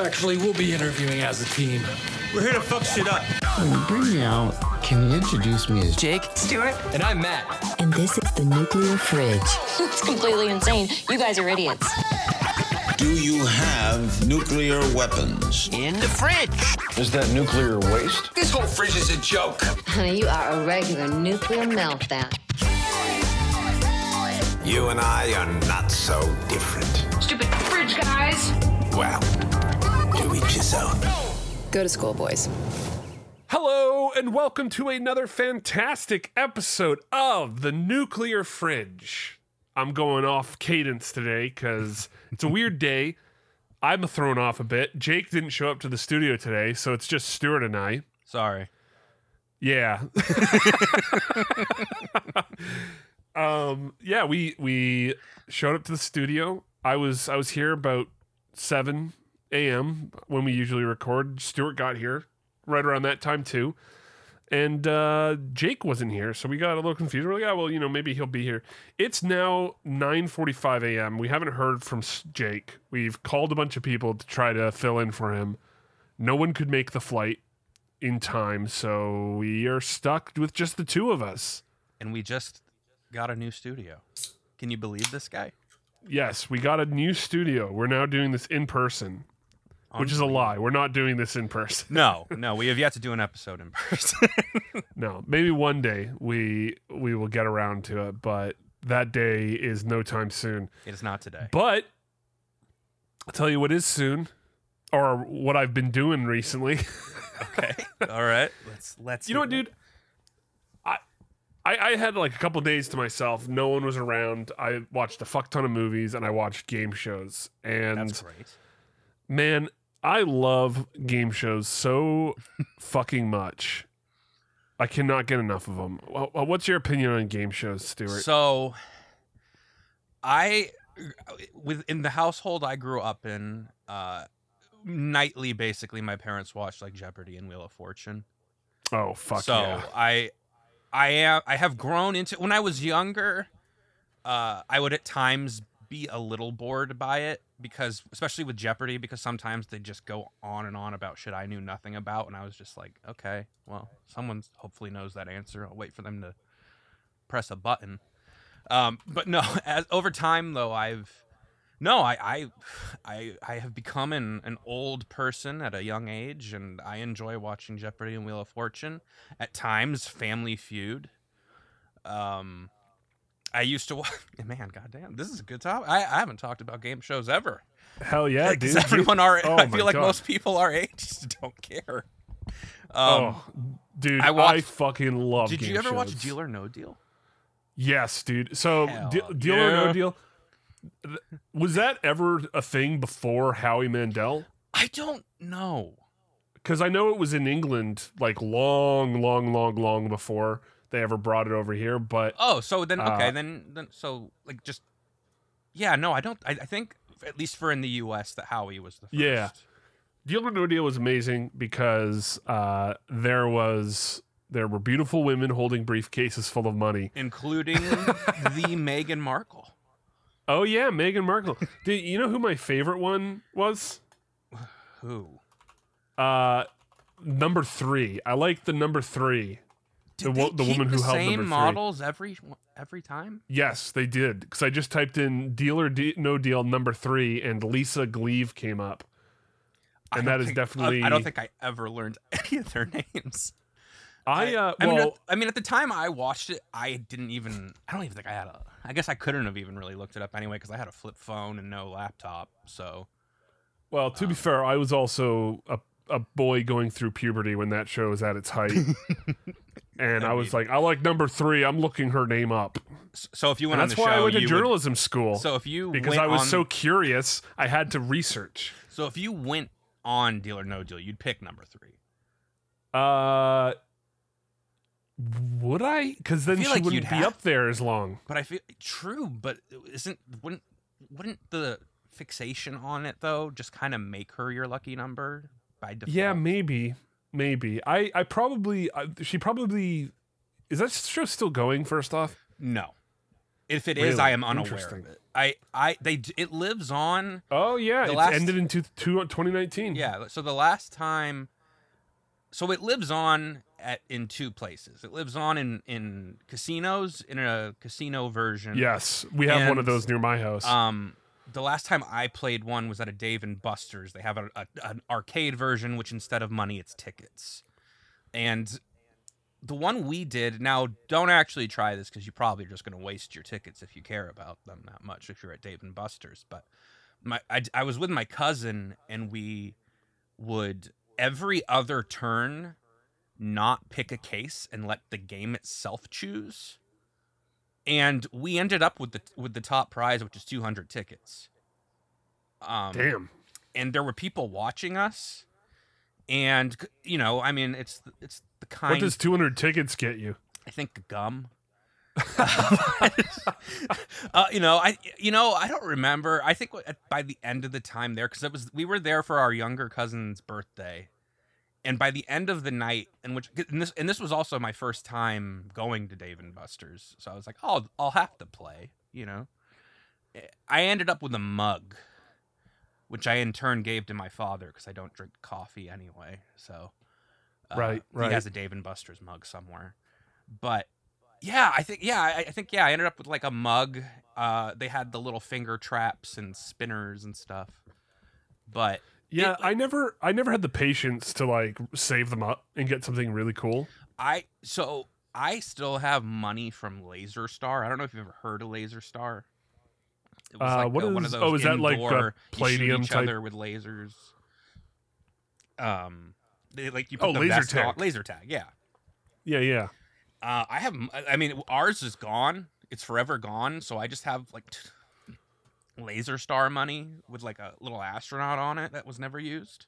Actually, we'll be interviewing as a team. We're here to fuck shit up. When you bring me out, can you introduce me as Jake, Stuart, And I'm Mat. And this is the nuclear fridge. it's completely insane. You guys are idiots. Do you have nuclear weapons? In the fridge. Is that nuclear waste? This whole fridge is a joke. Honey, you are a regular nuclear meltdown. You and I are not so different. Stupid fridge guys. Well, to each his. Go to school, boys. Hello, and welcome to another fantastic episode of The Nuclear Fridge. I'm going off cadence today because it's a weird day. I'm thrown off a bit. Jake didn't show up to the studio today, so it's just Stuart and I. Sorry. Yeah. um, yeah, we we showed up to the studio. I was I was here about seven a.m. when we usually record. Stuart got here right around that time too, and uh, Jake wasn't here, so we got a little confused. We're like, yeah, well, you know, maybe he'll be here. It's now nine forty-five a.m. We haven't heard from Jake. We've called a bunch of people to try to fill in for him. No one could make the flight in time, so we are stuck with just the two of us. And we just got a new studio. Can you believe this guy? Yes, we got a new studio. We're now doing this in person, which is a lie. We're not doing this in person. No, no, we have yet to do an episode in person. no, maybe one day we we will get around to it, but that day is no time soon. It is not today. But I'll tell you what is soon, or what I've been doing recently. okay, all right. Let's let's. You know what, dude? I, I had like a couple days to myself. No one was around. I watched a fuck ton of movies and I watched game shows. And That's great. Man, I love game shows so fucking much. I cannot get enough of them. What's your opinion on game shows, Stuart? So, I, within the household I grew up in, uh, nightly, basically, my parents watched like Jeopardy and Wheel of Fortune. Oh fuck so yeah! I I am I have grown into when I was younger, uh, I would at times be a little bored by it because especially with Jeopardy because sometimes they just go on and on about shit I knew nothing about and I was just like, okay, well, someone hopefully knows that answer. I'll wait for them to press a button. Um, but no, as over time though, I've no, I I I, I have become an, an old person at a young age, and I enjoy watching Jeopardy and Wheel of Fortune. At times, Family Feud. Um, I used to watch. Man, goddamn, this is a good topic. I, I haven't talked about game shows ever. Hell yeah, dude! Everyone our oh I feel like God. most people our age just don't care. Um, oh, dude, I, watched, I fucking love. Did you ever shows. watch Deal or No Deal? Yes, dude. So de- deal or no deal. Was that ever a thing before Howie Mandel? I don't know. Because I know it was in England like long, long, long, long before they ever brought it over here. But Oh, so then okay, Uh, then then so like just yeah, no, I don't. I, I think at least for in the U.S. that Howie was the first. Yeah. Deal or No Deal was amazing because uh, there was there were beautiful women holding briefcases full of money, including the Meghan Markle. Oh yeah, Meghan Markle. Do you know who my favorite one was? Who? Uh, number three. I like the number three. Did the the woman who the held same number three. models every every time? Yes, they did. Because I just typed in "deal or de- no deal" number three, and Lisa Gleave came up, and that is definitely. I don't think I ever learned any of their names. I uh, I mean, well, at, I mean, at the time I watched it, I didn't even. I don't even think I had a. I guess I couldn't have even really looked it up anyway because I had a flip phone and no laptop. So well. To be fair, I was also a a boy going through puberty when that show was at its height, and I was like, I like number three. I'm looking her name up. so if you went And on that's why show, I went to you would- journalism school. So if you because went I was on- so curious, I had to research. So if you went on Deal or No Deal, you'd pick number three. Uh, would I? Because then feel she like wouldn't be have- up there as long. But I feel true, but isn't wouldn't wouldn't the fixation on it though just kind of make her your lucky number by default? Yeah, maybe, maybe. I, I probably, I, she probably, is that show still going? First off, No. If it is, Really? I am unaware of it. I, I, they, it lives on. Oh yeah, it last- ended in two, two, 2019. Yeah. So the last time, so it lives on at in two places. It lives on in in casinos in a casino version. Yes, we have one of those near my house. Um, the last time I played one was at a Dave and Buster's. They have a, a, an arcade version, which instead of money, it's tickets. And the one we did now, don't actually try this because you're probably just going to waste your tickets if you care about them that much if you're at Dave and Buster's. But my, I, I was with my cousin, and we would every other turn not pick a case and let the game itself choose and we ended up with the with the top prize, which is 200 tickets. Um, Damn. And there were people watching us, and you know, I mean, it's it's the kind. What does 200 tickets get you? I think gum. uh, you know, I you know I don't remember. I think by the end of the time there, because it was we were there for our younger cousin's birthday, and by the end of the night, and which and this and this was also my first time going to Dave and Buster's, so I was like, oh, I'll have to play. You know, I ended up with a mug, which I in turn gave to my father because I don't drink coffee anyway. So, uh, Right, right. He has a Dave and Buster's mug somewhere, but yeah, I think yeah, I, I think yeah, I ended up with like a mug. Uh, they had the little finger traps and spinners and stuff, but Yeah, it- I never, I never had the patience to like save them up and get something really cool. I so I still have money from Laser Star. I don't know if you've ever heard of Laser Star. It was Uh, like what one is- of oh, is that like a indoor, you shoot Palladium each type- other with lasers. Um, they, like you put Oh, the laser vest on- tag. laser tag, yeah. Yeah, yeah. Uh, I have. I mean, ours is gone. It's forever gone. So I just have like t- laser star money with like a little astronaut on it that was never used.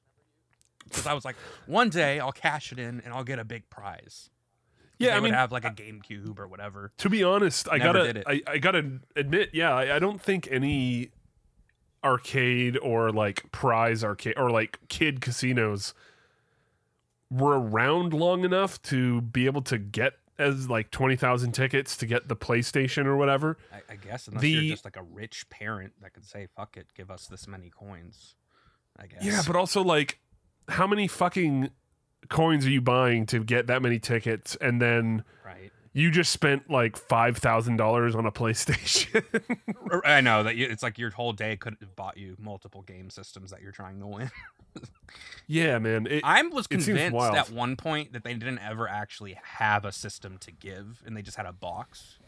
Because I was like, one day I'll cash it in and I'll get a big prize. Yeah, I would mean, have like a GameCube or whatever. To be honest, I Never gotta. I, I gotta admit, yeah, I, I don't think any arcade or like prize arcade or like kid casinos were around long enough to be able to get as like twenty thousand tickets to get the PlayStation or whatever. I, I guess unless The- you're just like a rich parent that could say, "Fuck it, give us this many coins." I guess. Yeah, but also like, how many fucking coins are you buying to get that many tickets, and then right. You just spent like five thousand dollars on a PlayStation? I know that you, it's like your whole day could have bought you multiple game systems that you're trying to win. yeah, man. It, I was it convinced at one point that they didn't ever actually have a system to give, and they just had a box.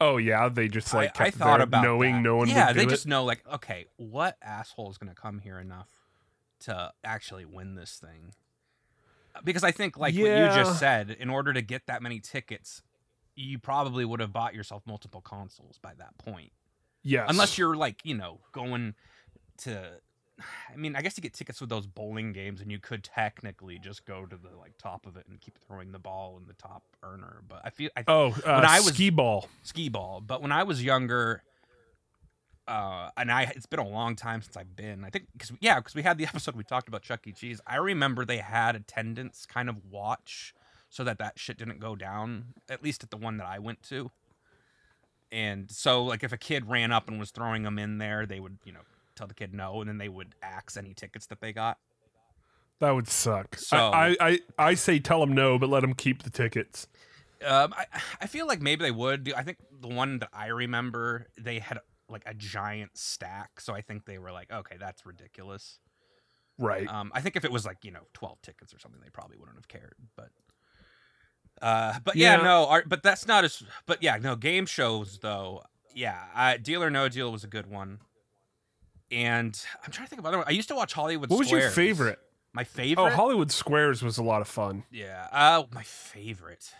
oh yeah, they just like I, I kept thought about knowing that. no one Yeah, would do they it. just know like, okay, what asshole is going to come here enough to actually win this thing? Because I think, like what you just said, in order to get that many tickets, you probably would have bought yourself multiple consoles by that point. yes, Unless you're like, you know, going to I mean, I guess you get tickets with those bowling games and you could technically just go to the like top of it and keep throwing the ball in the top earner, but I feel I oh uh, when I was- skee ball. skee ball, but when I was younger uh and I it's been a long time since I've been. I think cuz yeah, cuz we had the episode we talked about Chuck E. Cheese. I remember they had attendants kind of watch so that that shit didn't go down at least at the one that I went to. And so like if a kid ran up and was throwing them in there, they would, you know, tell the kid no and then they would axe any tickets that they got. That would suck. So- I, I, I, I say tell them no, but let them keep the tickets. Um, I, I feel like maybe they would. I think the one that I remember, they had like a giant stack. So I think they were like, okay, that's ridiculous. Right. Um, I think if it was like you know twelve tickets or something, they probably wouldn't have cared. But, uh, but yeah, Yeah. no, art, but that's not as. But yeah, no game shows though. Yeah, uh, Deal or No Deal was a good one. And I'm trying to think of other. One. I used to watch Hollywood. Squares. What was your favorite? My favorite. Oh, Hollywood Squares was a lot of fun. yeah. Uh, my favorite.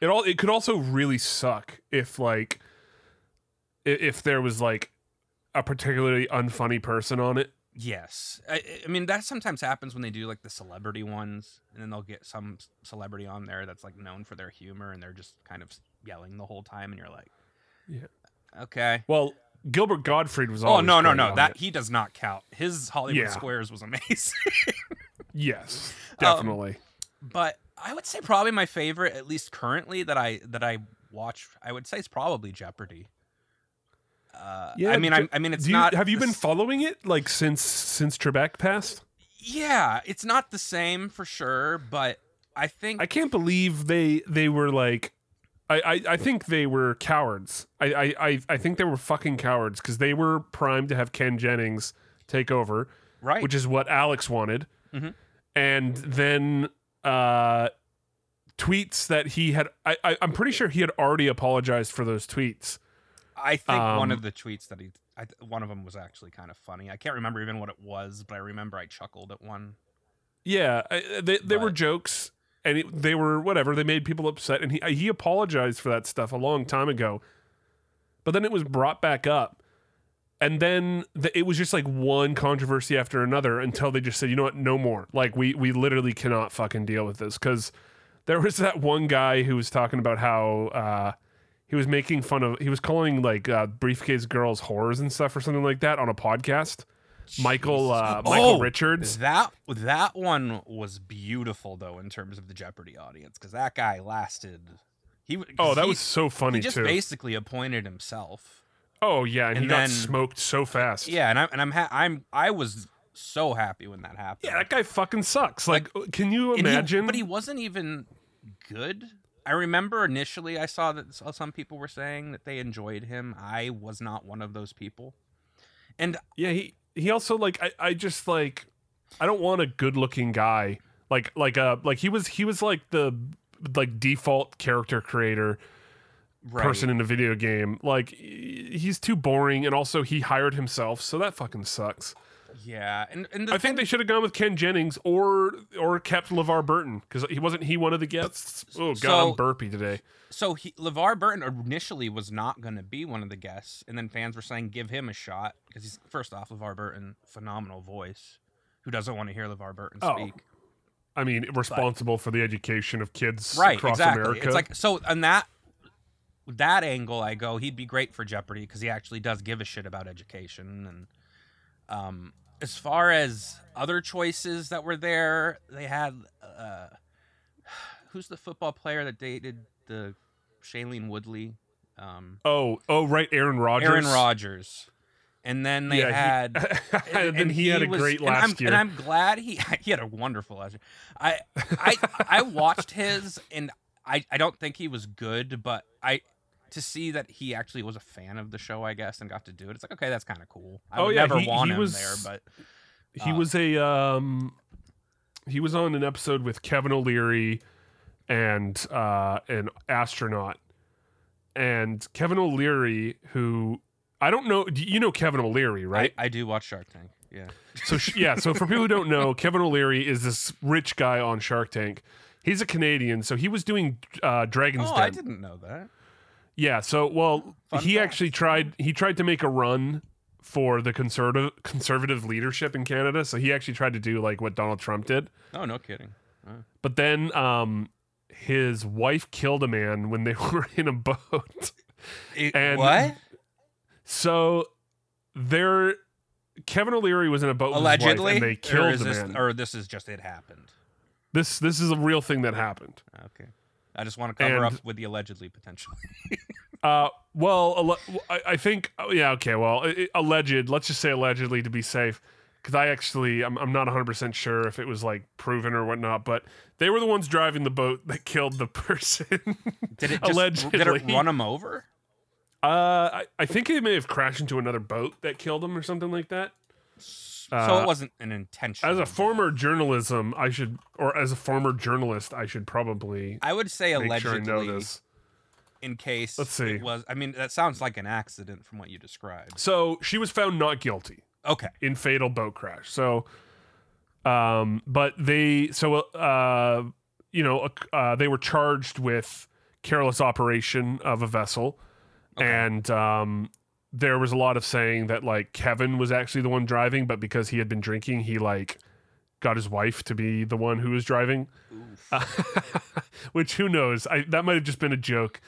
It all it could also really suck if like i- if there was like a particularly unfunny person on it. Yes, I, I mean that sometimes happens when they do like the celebrity ones, and then they'll get some celebrity on there that's like known for their humor, and they're just kind of yelling the whole time, and you're like, Yeah. okay. Well, Gilbert Gottfried was. Oh no no no that it. he does not count. His Hollywood Yeah. Squares was amazing, yes, Um, definitely. but I would say probably my favorite, at least currently that I that I watch. I would say it's probably Jeopardy. Uh, Yeah, I mean, I, I mean, it's you- not. Have you been s- following it like since since Trebek passed? Yeah, it's not the same for sure, but I think I can't believe they they were like. I, I, I think they were cowards. I, I, I, think they were fucking cowards because they were primed to have Ken Jennings take over, right. which is what Alex wanted. Mhm. And then uh, tweets that he had. I, I, I'm pretty sure he had already apologized for those tweets. I think one um, of the tweets that he, I, one of them was actually kind of funny. I can't remember even what it was, but I remember I chuckled at one. Yeah, I- they they were jokes, and it, they were whatever. They made people upset, and he he apologized for that stuff a long time ago. But then it was brought back up, and then the, it was just like one controversy after another until they just said, you know what, no more. Like we we literally cannot fucking deal with this because there was that one guy who was talking about how. Uh, he was making fun of he was calling like uh, briefcase girls whores and stuff or something like that on a podcast michael uh, michael Oh, richards That that one was beautiful though in terms of the Jeopardy audience because that guy lasted. He Oh, that he- was so funny He just too. basically appointed himself. oh yeah, and, and he got smoked so fast. Yeah, and I'm and I'm ha- I'm I was so happy when that happened. yeah, that guy fucking sucks. Like, can you And he- imagine? but he wasn't even good. I remember initially I saw that some people were saying that they enjoyed him. I was not one of those people. And yeah, he he also like I, I just like I don't want a good looking guy like like uh like he was he was like the like default character creator right, person in a video game. Like he's too boring, and also he hired himself, so that fucking sucks. Yeah, and and the I think they should have gone with Ken Jennings or or kept LeVar Burton because he wasn't he one of the guests. Oh god, So- I'm burpy today. So he, LeVar Burton initially was not going to be one of the guests, and then fans were saying give him a shot because he's first off LeVar Burton, phenomenal voice. Who doesn't want to hear LeVar Burton Oh, speak? I mean, responsible for the education of kids Right, across exactly. America. It's like so on that that angle, I go, he'd be great for Jeopardy because he actually does give a shit about education. And um, as far as other choices that were there, they had uh, who's the football player that dated the Shailene Woodley? Um, oh, oh, right, Aaron Rodgers. Aaron Rodgers. And then they Yeah, he- had, and then he had a was- great and last year. And I'm glad he he had a wonderful last year. I I I watched his, and I I don't think he was good, but I to see that he actually was a fan of the show, I guess, and got to do it. It's like okay, that's kind of cool. I Oh, would yeah, never he- want he him was- there, but He Uh, was a um, he was on an episode with Kevin O'Leary and uh, an astronaut, and Kevin O'Leary, who I don't know, you know Kevin O'Leary, right? I, I do watch Shark Tank. Yeah. So yeah, so for people who don't know, Kevin O'Leary is this rich guy on Shark Tank. He's a Canadian, so he was doing uh, Dragon's Oh, Den. I didn't know that. Yeah, so well, Fun he fact. actually tried. He tried to make a run for the conservative conservative leadership in Canada. So he actually tried to do like what Donald Trump did. Oh, no kidding. But then um, his wife killed a man when they were in a boat. It- And- what? So there, Kevin O'Leary was in a boat with his wife, Allegedly, and they or killed is the this, man. or this is just it happened. this this is a real thing that happened. Okay. I just want to cover And- up with the allegedly potentially. Uh, well, I, I think, oh, yeah, okay, well, alleged, let's just say allegedly to be safe, because I actually, I'm, I'm not 100% sure if it was like proven or whatnot, but they were the ones driving the boat that killed the person. Did it just allegedly. did it run him over? Uh, I, I think it may have crashed into another boat that killed him or something like that. So Uh, it wasn't an intention. As a former journalism, I should, or as a former journalist, I should probably I would say sure allegedly, know this. in case Let's see. it was. I mean, that sounds like an accident from what you described. So she was found not guilty. Okay. in fatal boat crash. So, um, but they so uh, you know uh, they were charged with careless operation of a vessel, and um, there was a lot of saying that like Kevin was actually the one driving, but because he had been drinking, he like got his wife to be the one who was driving. Which who knows? I that might have just been a joke.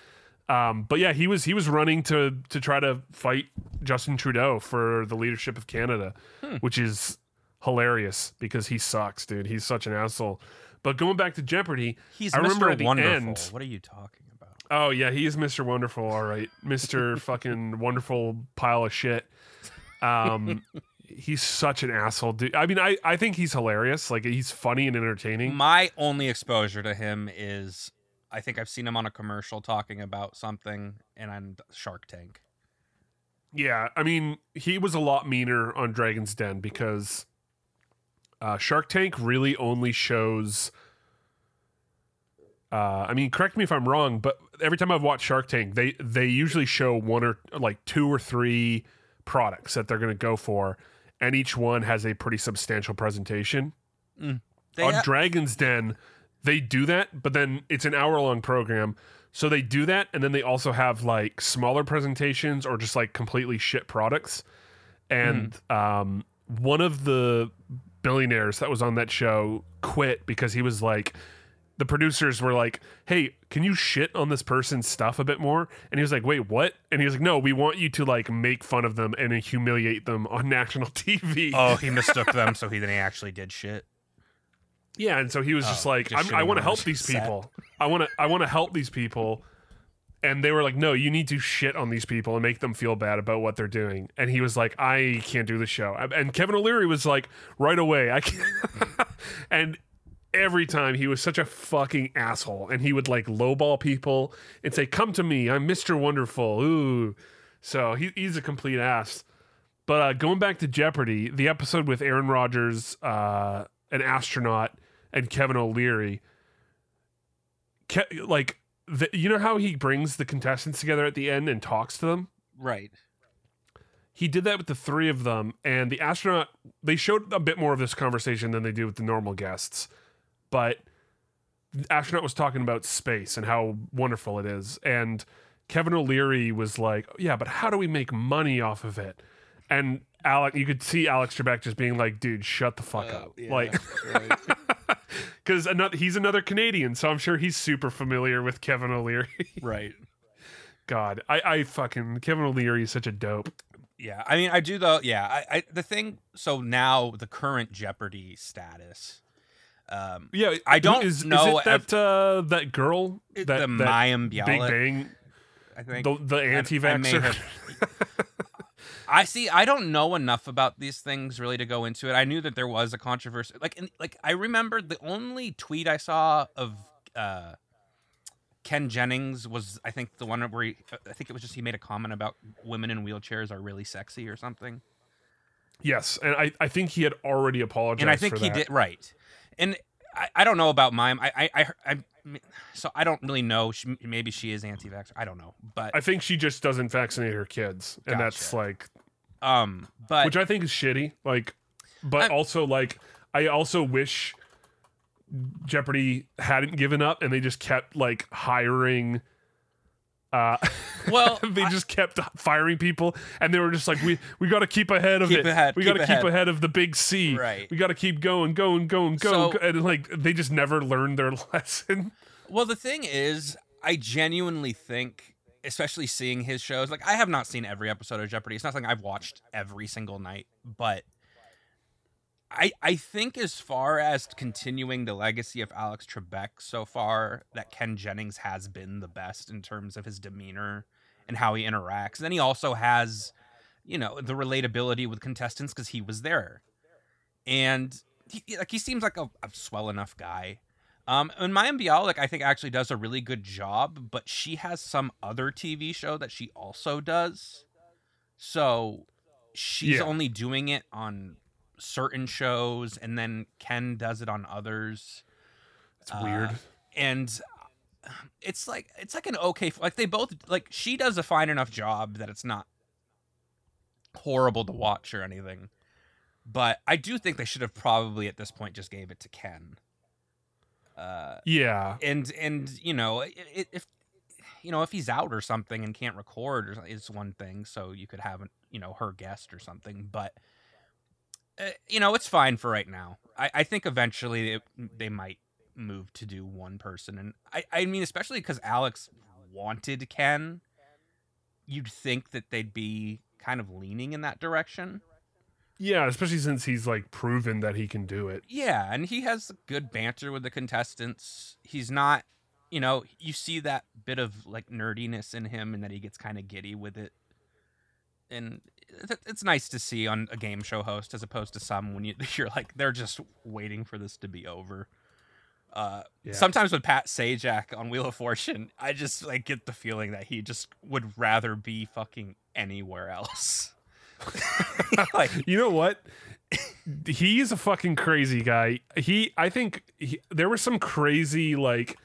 Um, but yeah, he was he was running to to try to fight Justin Trudeau for the leadership of Canada, which is hilarious because he sucks, dude. He's such an asshole. But going back to Jeopardy, He's I remember Mr. at the Wonderful. end. What are you talking about? Oh yeah, he is Mr. Wonderful, all right. Mr. fucking wonderful pile of shit. Um he's such an asshole dude. I mean, I, I think he's hilarious. Like he's funny and entertaining. My only exposure to him is I think I've seen him on a commercial talking about something and on Shark Tank. Yeah, I mean, he was a lot meaner on Dragon's Den because uh, Shark Tank really only shows. Uh, I mean, correct me if I'm wrong, but every time I've watched Shark Tank, they they usually show one or like two or three products that they're going to go for, and each one has a pretty substantial presentation. Mm. on ha- Dragon's Den, they do that, but then it's an hour long program. So they do that, and then they also have like smaller presentations or just like completely shit products. And um, one of the billionaires that was on that show quit because he was like, the producers were like, "Hey, can you shit on this person's stuff a bit more?" And he was like, "Wait, what?" And he was like, "No, we want you to like make fun of them and humiliate them on national TV." Oh, he mistook them, so he then he actually did shit. Yeah, and so he was just Oh, like, just I'm, "I want to help these set. people. I want to, I want to help these people." And they were like, "No, you need to shit on these people and make them feel bad about what they're doing." And he was like, "I can't do the show." And Kevin O'Leary was like, "Right away, I can't." and every time he was such a fucking asshole, and he would like lowball people and say, "Come to me, I'm Mister Wonderful." Ooh, so he, he's a complete ass. But uh, going back to Jeopardy, the episode with Aaron Rodgers, uh, an astronaut, and Kevin O'Leary, Ke- like the, you know how he brings the contestants together at the end and talks to them. Right. He did that with the three of them, and the astronaut. They showed a bit more of this conversation than they do with the normal guests, but astronaut was talking about space and how wonderful it is, and Kevin O'Leary was like, "Yeah, but how do we make money off of it?" And Alec, you could see Alex Trebek just being like, "Dude, shut the fuck Uh, up!" Like, because another he's another Canadian, so I'm sure he's super familiar with Kevin O'Leary. Right. God, I, I fucking Kevin O'Leary is such a dope. Yeah, I mean, I do though. Yeah, I, I the thing. So now the current Jeopardy status. Um, Yeah, I don't is, know Is it that uh, that girl that the that Mayim Big Bang, I think the the I- I anti-vaxxer. have- I see. I don't know enough about these things really to go into it. I knew that there was a controversy. Like, in, like I remember the only tweet I saw of uh, Ken Jennings was, I think, the one where he, I think it was just he made a comment about women in wheelchairs are really sexy or something. yes, and I, I think he had already apologized. and I think he that. did right. And I, I don't know about Mayim. I, I, I, I, so I don't really know. She, maybe she is anti-vax. I don't know, but I think she just doesn't vaccinate her kids, and that's like, um, but which I think is shitty. Like, but I'm- also like, I also wish Jeopardy hadn't given up, and they just kept like hiring. Uh, well, they I- just kept firing people, and they were just like, "We we got to keep ahead of Keep it. ahead, we got to keep ahead." ahead of the big C. Right. We got to keep going, going, going, going." So- and like they just never learned their lesson. Well, the thing is, I genuinely think, especially seeing his shows, like I have not seen every episode of Jeopardy. It's not something I've watched every single night, but I I think as far as continuing the legacy of Alex Trebek so far, that Ken Jennings has been the best in terms of his demeanor and how he interacts. then he also has, you know, the relatability with contestants because he was there, and he, like he seems like a, a swell enough guy. Um, and Mayim Bialik, I think, actually does a really good job, but she has some other TV show that she also does. So she's Yeah. only doing it on certain shows, and then Ken does it on others. It's weird. Uh, and it's like it's like an okay like they both like she does a fine enough job that it's not horrible to watch or anything but i do think they should have probably at this point just gave it to ken uh Yeah, and and you know if you know if he's out or something and can't record or it's one thing so you could have you know her guest or something but uh, you know it's fine for right now i, I think eventually it, they might move to do one person and i, I mean especially because alex wanted ken you'd think that they'd be kind of leaning in that direction yeah. Especially since he's like proven that he can do it. Yeah, and he has good banter with the contestants. He's not you know, you see that bit of like nerdiness in him, and that he gets kind of giddy with it, and it's nice to see on a game show host as opposed to some when you you're like they're just waiting for this to be over. Uh, Yeah. Sometimes with Pat Sajak on Wheel of Fortune, I just like get the feeling that he just would rather be fucking anywhere else. like, You know what? He's a fucking crazy guy. He, I think he, there were some crazy like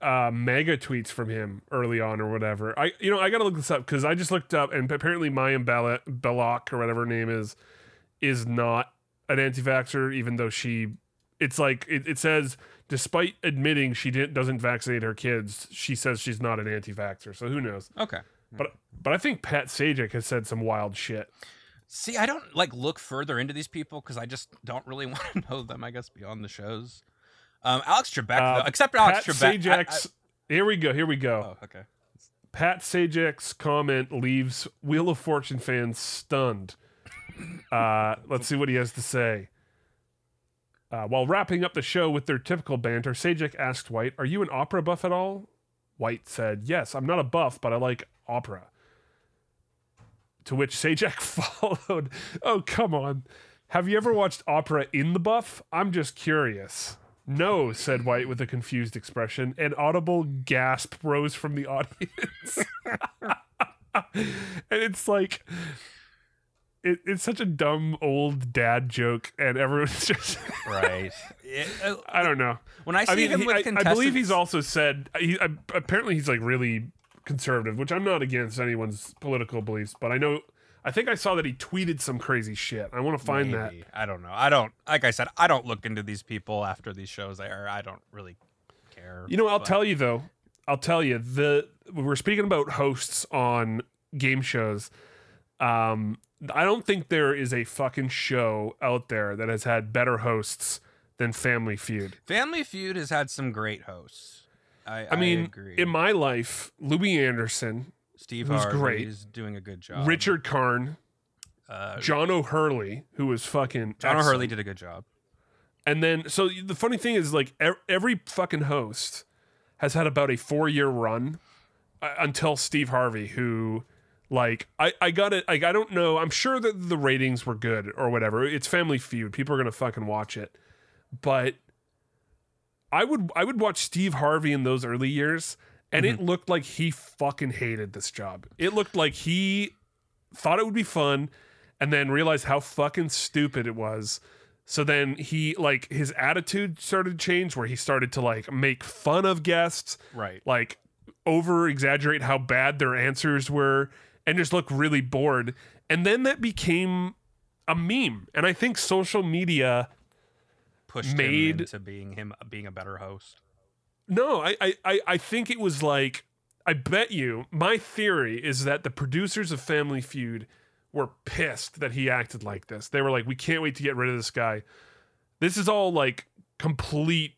uh mega tweets from him early on or whatever. I, you know, I gotta look this up because I just looked up and apparently Mayim Bel- Belloc or whatever her name is is not an anti-vaxxer, even though she, it's like it, it says despite admitting she didn't doesn't vaccinate her kids, she says she's not an anti-vaxxer. So who knows? okay. But but I think Pat Sajak has said some wild shit. See, I don't like look further into these people because I just don't really want to know them. I guess beyond the shows. Um, Alex Trebek, Uh, though, except Alex Pat Trebek. I- I- here we go. Here we go. oh, okay. Pat Sajak's comment leaves Wheel of Fortune fans stunned. Uh, let's see what he has to say. Uh, while wrapping up the show with their typical banter, Sajak asked White, Are you an opera buff at all? White said, Yes, I'm not a buff, but I like opera. To which Sajak followed, Oh, come on. Have you ever watched opera in the buff? I'm just curious. No, said White with a confused expression. An audible gasp rose from the audience. and it's like it, it's such a dumb old dad joke, and everyone's just Right. Uh, I don't know. when I see I mean, him he- with I, I believe he's also said he I, apparently he's like really conservative, which I'm not against anyone's political beliefs, but I know I think I saw that he tweeted some crazy shit. I want to find that. I don't know. I don't. Like I said, I don't look into these people after these shows air. I don't really care. You know, I'll but- tell you though. I'll tell you the we we're speaking about hosts on game shows. Um, I don't think there is a fucking show out there that has had better hosts than Family Feud. Family Feud has had some great hosts. I, I mean, agree. in my life, Louie Anderson, Steve who's Harvey great. is doing a good job. Richard Karn, uh, John O'Hurley, who was fucking John O'Hurley did a good job. And then, so the funny thing is, like ev- every fucking host has had about a four year run uh, until Steve Harvey, who, like, I I got it. Like, I don't know. I'm sure that the ratings were good or whatever. It's Family Feud. People are gonna fucking watch it, but I would I would watch Steve Harvey in those early years, and it mm-hmm. looked like he fucking hated this job. It looked like he thought it would be fun, and then realized how fucking stupid it was. So then he like his attitude started to change where he started to like make fun of guests, Right. like over exaggerate how bad their answers were and just look really bored. And then that became a meme. And I think social media Pushed Made- him into being him being a better host. No, I, I, I, think it was like I bet you my theory is that the producers of Family Feud were pissed that he acted like this. They were like, we can't wait to get rid of this guy. This is all like complete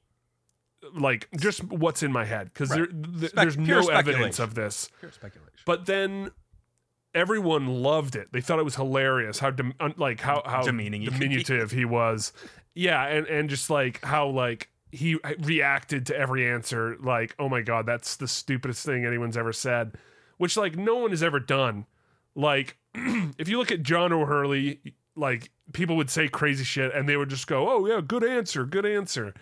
like just what's in my head because Right. there, th- Spec- there's no evidence of this. Pure speculation. But then everyone loved it. They thought it was hilarious how un- like how how Demeaning you could be. diminutive he was. Yeah, and and just like how like he reacted to every answer like, "Oh my god, that's the stupidest thing anyone's ever said." Which like no one has ever done. Like if you look at John O'Hurley, like people would say crazy shit and they would just go, "Oh yeah, good answer, good answer."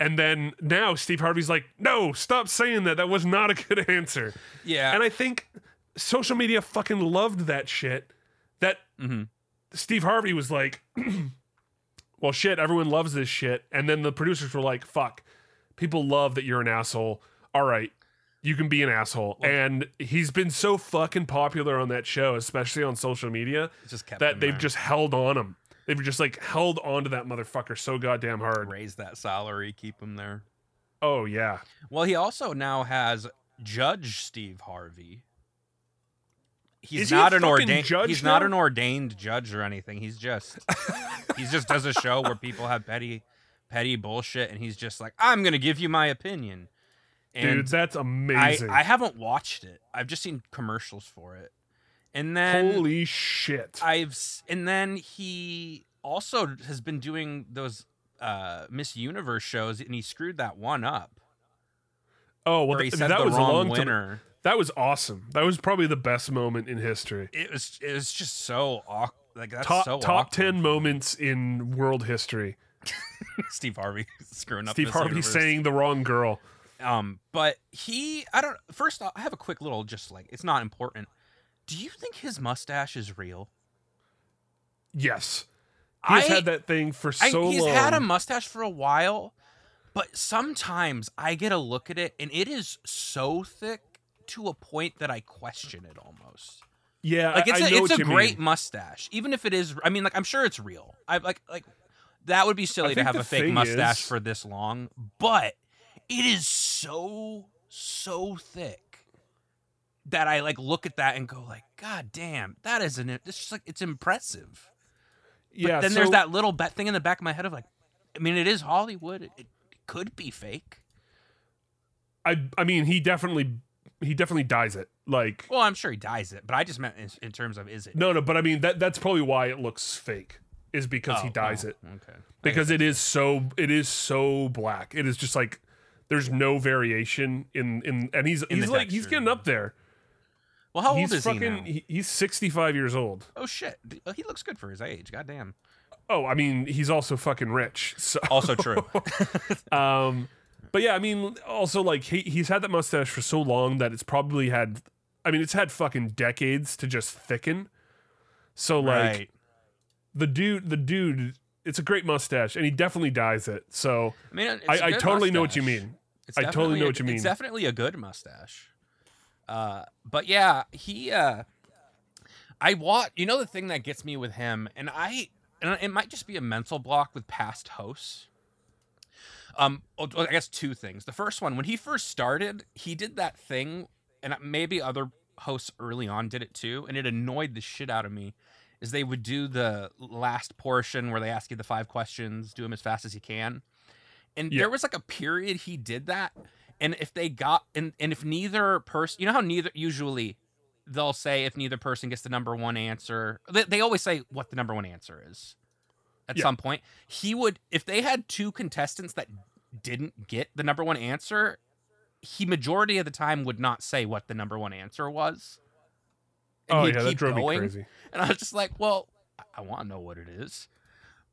And then now Steve Harvey's like, "No, stop saying that. That was not a good answer." yeah. And I think social media fucking loved that shit. That Mhm. Steve Harvey was like, well, shit, everyone loves this shit. And then the producers were like, fuck, people love that you're an asshole. All right, you can be an asshole. and he's been so fucking popular on that show, especially on social media, just kept that they've there. just held on him. They've just like held on to that motherfucker so goddamn hard. raise that salary, keep him there. Oh, yeah. Well, he also now has Judge Steve Harvey. He's Is he not an ordained judge he's not an ordained judge or anything. He's just he just does a show where people have petty petty bullshit and he's just like, I'm gonna give you my opinion. And Dude, that's amazing. I haven't watched it. I've just seen commercials for it. And then Holy shit. I've and then he also has been doing those uh Miss Universe shows and he screwed that one up. Oh well, he th- said that the was a wrong long time- winner. That was awesome. That was probably the best moment in history. It was it was just so awkward. Like that's top so top awkward. ten moments in world history. Steve Harvey screwing up. Steve Harvey universe. saying the wrong girl. Um, but he, I don't. First, off, I have a quick little, just like it's not important. Do you think his mustache is real? Yes, he's I- had that thing for I- so he's long. He's had a mustache for a while, but sometimes I get a look at it and it is so thick to a point that I question it almost. yeah, Like it's I a know it's a great mean. mustache, even if it is. I mean, like I'm sure it's real. I like like that would be silly to have a fake mustache is- for this long, but it is so so thick that I like look at that and go like, God damn, that isn't it. It's just like it's impressive. But Yeah, then there's that little bet thing in the back of my head of like, I mean, it is Hollywood. It, it could be fake. I I mean, he definitely he definitely dyes it. Like Well, I'm sure he dyes it, but I just meant in, in terms of is it? no, no, but I mean that that's probably why it looks fake is because he dyes oh, it. Okay. Because it is so it is so black. It is just like there's no variation in in and he's In he's like he's getting up there. Well, how he's old is fucking he now? he's 65 years old. Oh shit! He looks good for his age. God damn. Oh, I mean, he's also fucking rich. So Also true. um but yeah, I mean also like he he's had that mustache for so long that it's probably had I mean, it's had fucking decades to just thicken. So like right. the dude the dude it's a great mustache and he definitely dyes it. So I mean, I, I totally know what you mean. It's I totally know what you mean. It's definitely a good mustache. Uh, but yeah, he. Uh, I want You know the thing that gets me with him, and I, and it might just be a mental block with past hosts. Um, I guess two things. The first one, when he first started, he did that thing, and maybe other hosts early on did it too, and it annoyed the shit out of me. Is they would do the last portion where they ask you the five questions, do them as fast as you can, and Yeah. there was like a period he did that, and if they got and and if neither person, you know how neither usually they'll say if neither person gets the number one answer, they, they always say what the number one answer is at Yeah. some point. He would, if they had two contestants that didn't get the number one answer, he majority of the time would not say what the number one answer was. And oh yeah, that drove going. me crazy. And I was just like, well, I, want to know what it is.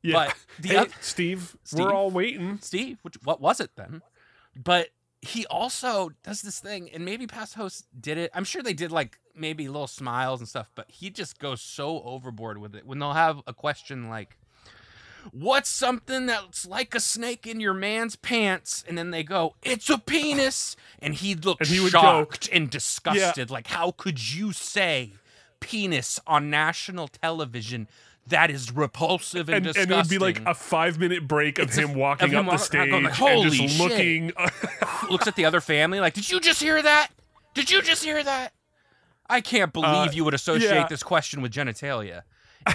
Yeah. But the hey, oth- Steve, Steve? we're all waiting. Steve, which, what was it then? But he also does this thing, and maybe past hosts did it. I'm sure they did like maybe little smiles and stuff, but he just goes so overboard with it when they'll have a question like, What's something that's like a snake in your man's pants? And then they go, It's a penis. And he looked And he would go, shocked and disgusted. Like, how could you say penis on national television? That is repulsive and, And, and it would be like a five minute break of It's him walking of him up the stage like, and "Holy just shit." looking. looks at the other family like, "Did you just hear that? Did you just hear that? I can't believe Uh, you would associate yeah. this question with genitalia."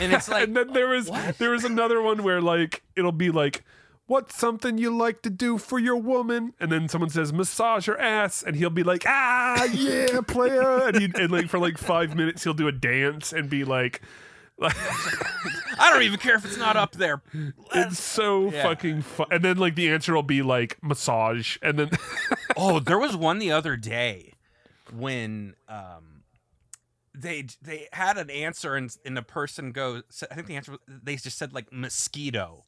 And it's like, and then there was what? there was another one where like it'll be like, "What's something you like to do for your woman?" And then someone says, "Massage her ass," and he'll be like, "Ah, yeah, player," and, he, and like for like five minutes he'll do a dance and be like, I don't even care if it's not up there. "It's so Yeah. fucking fun." And then like the answer will be like massage, and then oh, there was one the other day when um they they had an answer and and the person goes I think the answer they just said like mosquito.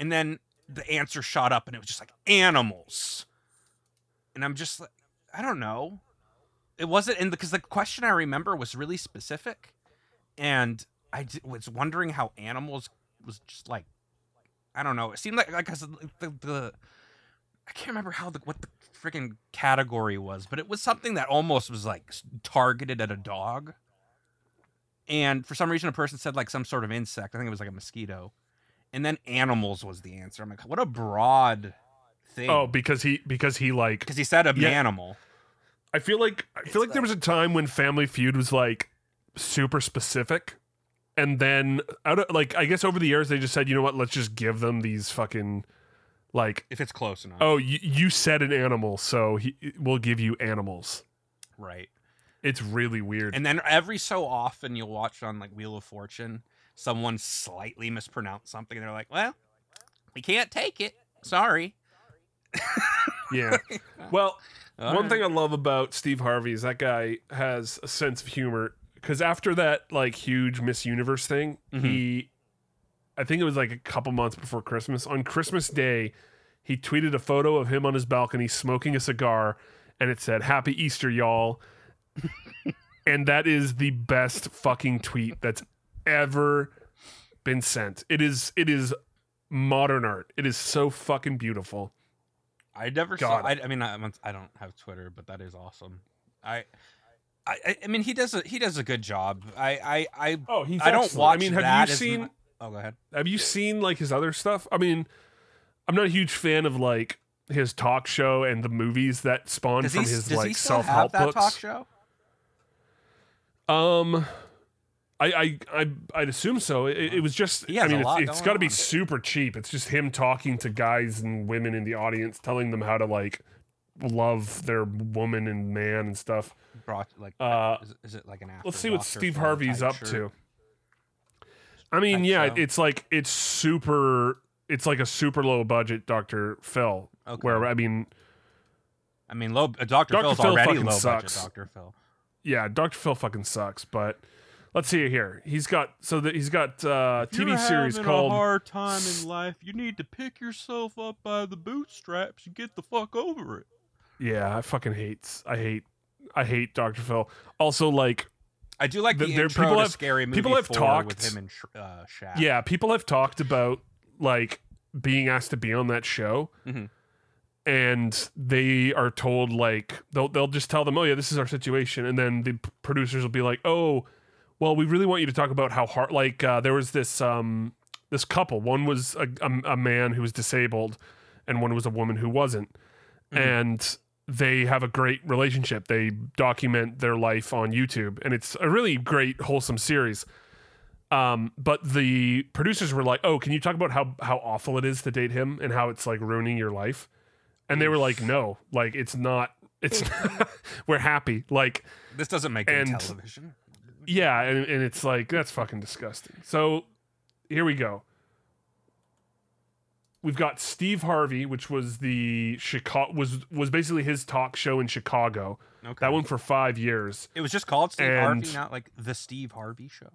And then the answer shot up and it was just like animals. And I'm just like I don't know. It wasn't and because the question I remember was really specific and I was wondering how animals was just like I don't know. It seemed like like 'cause the, the I can't remember how the what the freaking category was, but it was something that almost was like targeted at a dog. And for some reason, a person said like some sort of insect. I think it was like a mosquito. And then animals was the answer. I'm like, what a broad thing. oh, because he because he like because he said an Yeah. animal. I feel like I feel like there was a time when Family Feud was like super specific, and then out of like I guess over the years they just said, you know what, let's just give them these fucking like If it's close enough. oh you, you said an animal, so he, we'll give you animals. Right. It's really weird. And then every so often you'll watch on like Wheel of Fortune, someone slightly mispronounce something and they're like, well, we can't take it. Sorry. yeah. Well, All One right. thing I love about Steve Harvey is that guy has a sense of humor. Because after that like huge Miss Universe thing, Mm-hmm. he, I think it was like a couple months before Christmas. On Christmas Day, he tweeted a photo of him on his balcony smoking a cigar, and it said "Happy Easter, y'all." And that is the best fucking tweet that's ever been sent. It is. It is modern art. It is so fucking beautiful. I never God. saw. I, I mean, I, I don't have Twitter, but that is awesome. I, I, I- mean, he does a he does a good job. I, I, I, Oh, he's I don't excellent. watch I mean, have that you seen? mu- oh, go ahead. Have you seen like his other stuff? I mean, I'm not a huge fan of like his talk show and the movies that spawn Does from he, his does like self help books. talk show? Um, I I I I'd assume so. It, it was just. I mean, a lot it's, it's got to be super cheap. It's just him talking to guys and women in the audience, telling them how to like love their woman and man and stuff. Brought like, Uh, is, is it like an after? Let's see what Steve Harvey's up shirt? to. I mean, yeah, show. it's like it's super. It's like a super low budget Dr. Phil. Okay. Where I mean, I mean, low. Uh, Dr. Dr. Phil's Phil already low sucks. budget. Dr. Phil. Yeah, Dr. Phil fucking sucks. But let's see it here. He's got so that he's got uh, TV series called. A hard time in life, you need to pick yourself up by the bootstraps and get the fuck over it. Yeah, I fucking hate. I hate. I hate Dr. Phil. Also, like, I do like the, The- intro people to have- Scary Movie people have 4 talked- with him and Sh- uh, Shaq. yeah, people have talked about like being asked to be on that show, Mhm. And they are told like they'll they'll just tell them, oh yeah, this is our situation, and then the producers will be like, oh, well, we really want you to talk about how hard. Like, uh, there was this um this couple. One was a, a, a man who was disabled, and one was a woman who wasn't, and they have a great relationship. They document their life on YouTube, and it's a really great, wholesome series. Um, but the producers were like, "Oh, can you talk about how how awful it is to date him and how it's like ruining your life?" And they were like, "No, like it's not. It's we're happy. Like, This doesn't make good And- television. yeah, and, and it's like that's fucking disgusting." So here we go. We've got Steve Harvey, which was the Chicago was was basically his talk show in Chicago. Okay. That went for five years. It was just called Steve And- Harvey, not like the Steve Harvey show.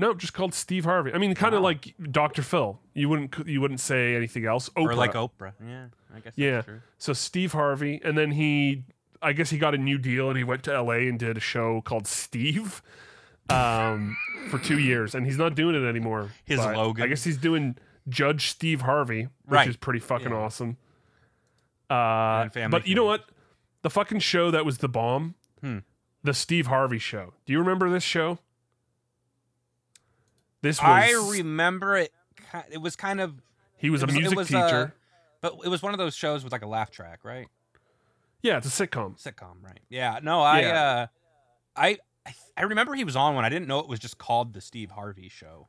No, just called Steve Harvey. I mean, kind of Wow. like Dr. Phil. You wouldn't you wouldn't say anything else. Oprah. Or like Oprah. Yeah, I guess that's Yeah. true. So Steve Harvey, and then he, I guess he got a new deal, and he went to L.A. and did a show called Steve, um, for two years, and he's not doing it anymore. His Logan. I guess he's doing Judge Steve Harvey, which Right. is pretty fucking Yeah. awesome. Uh, Family but you know what? The fucking show that was the bomb, Hmm. the Steve Harvey show. Do you remember this show? This was I remember it. It was kind of. he was it a music was, teacher. uh, but it was one of those shows with like a laugh track, right? yeah, it's a sitcom. Sitcom, right? Yeah. No, I. Yeah. uh I. I I remember he was on one. I didn't know it was just called the Steve Harvey show.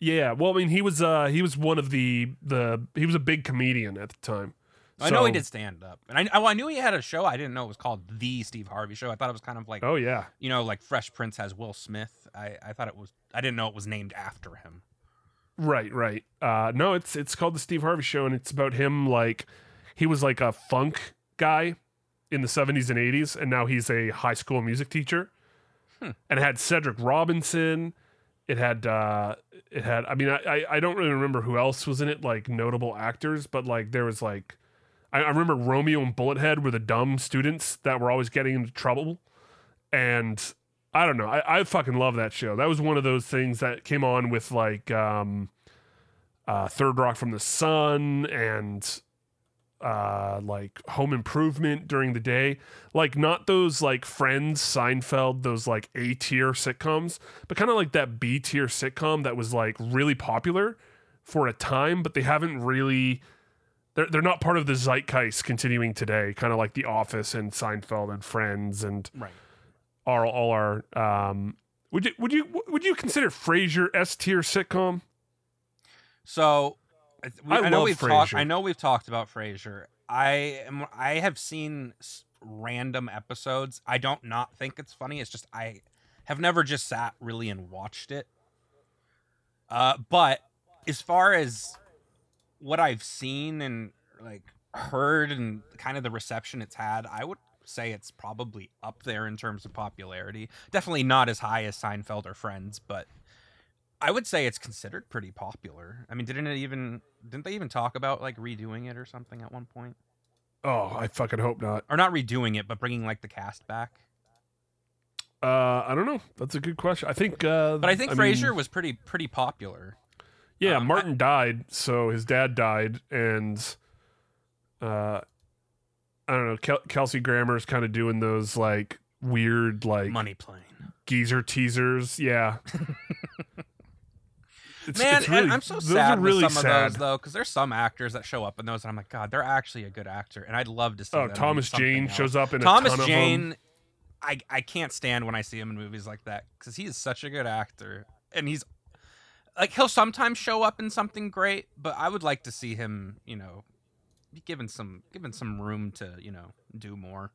Yeah, well, I mean, he was uh he was one of the the he was a big comedian at the time. I know he did stand up, and I, oh, I knew he had a show. I didn't know it was called the Steve Harvey Show. I thought it was kind of like, Oh yeah, you know, like Fresh Prince has Will Smith. I, I thought it was. I didn't know it was named after him. right, right. Uh, no, it's it's called the Steve Harvey Show, and it's about him like he was like a funk guy in the seventies and eighties, and now he's a high school music teacher. Hmm. And it had Cedric Robinson. It had uh it had. I mean, I I- I don't really remember who else was in it, like notable actors, but like there was like. I I remember Romeo and Bullethead were the dumb students that were always getting into trouble. and I don't know. I, I fucking love that show. That was one of those things that came on with like um, uh, Third Rock from the Sun and uh, like Home Improvement during the day. Like not those like Friends, Seinfeld, those like A tier sitcoms, but kind of like that B tier sitcom that was like really popular for a time, but they haven't really. They're, they're not part of the zeitgeist continuing today, kind of like The Office and Seinfeld and Friends and Right. are all our um would you would you would you consider Frasier S tier sitcom? So, I, we, I I, know we've talked. I know we've talked about Frasier. I am. I have seen random episodes. I don't not think it's funny. It's just I have never just sat really and watched it. Uh, but as far as what I've seen and like heard and kind of the reception it's had, I would say it's probably up there in terms of popularity. Definitely not as high as Seinfeld or Friends, but I would say it's considered pretty popular. I mean, didn't it even didn't they even talk about like redoing it or something at one point? Oh, I fucking hope not. Or not redoing it, but bringing like the cast back. Uh, I don't know. That's a good question. I think. Uh, But I think I Frasier mean, was pretty pretty popular. Yeah, um, Martin died, so his dad died, and uh, I don't know. Kel- Kelsey Grammer's kind of doing those like weird like Money plane. geezer teasers. Yeah. It's- Man, it's really- I'm so those sad are really with some sad. of those though, because there's some actors that show up in those, and I'm like, God, they're actually a good actor, and I'd love to see. Oh, Thomas Jane else. shows up in a Thomas Jane. I I can't stand when I see him in movies like that because he is such a good actor, and he's like he'll sometimes show up in something great, but I would like to see him, you know, be given some given some room to you know do more.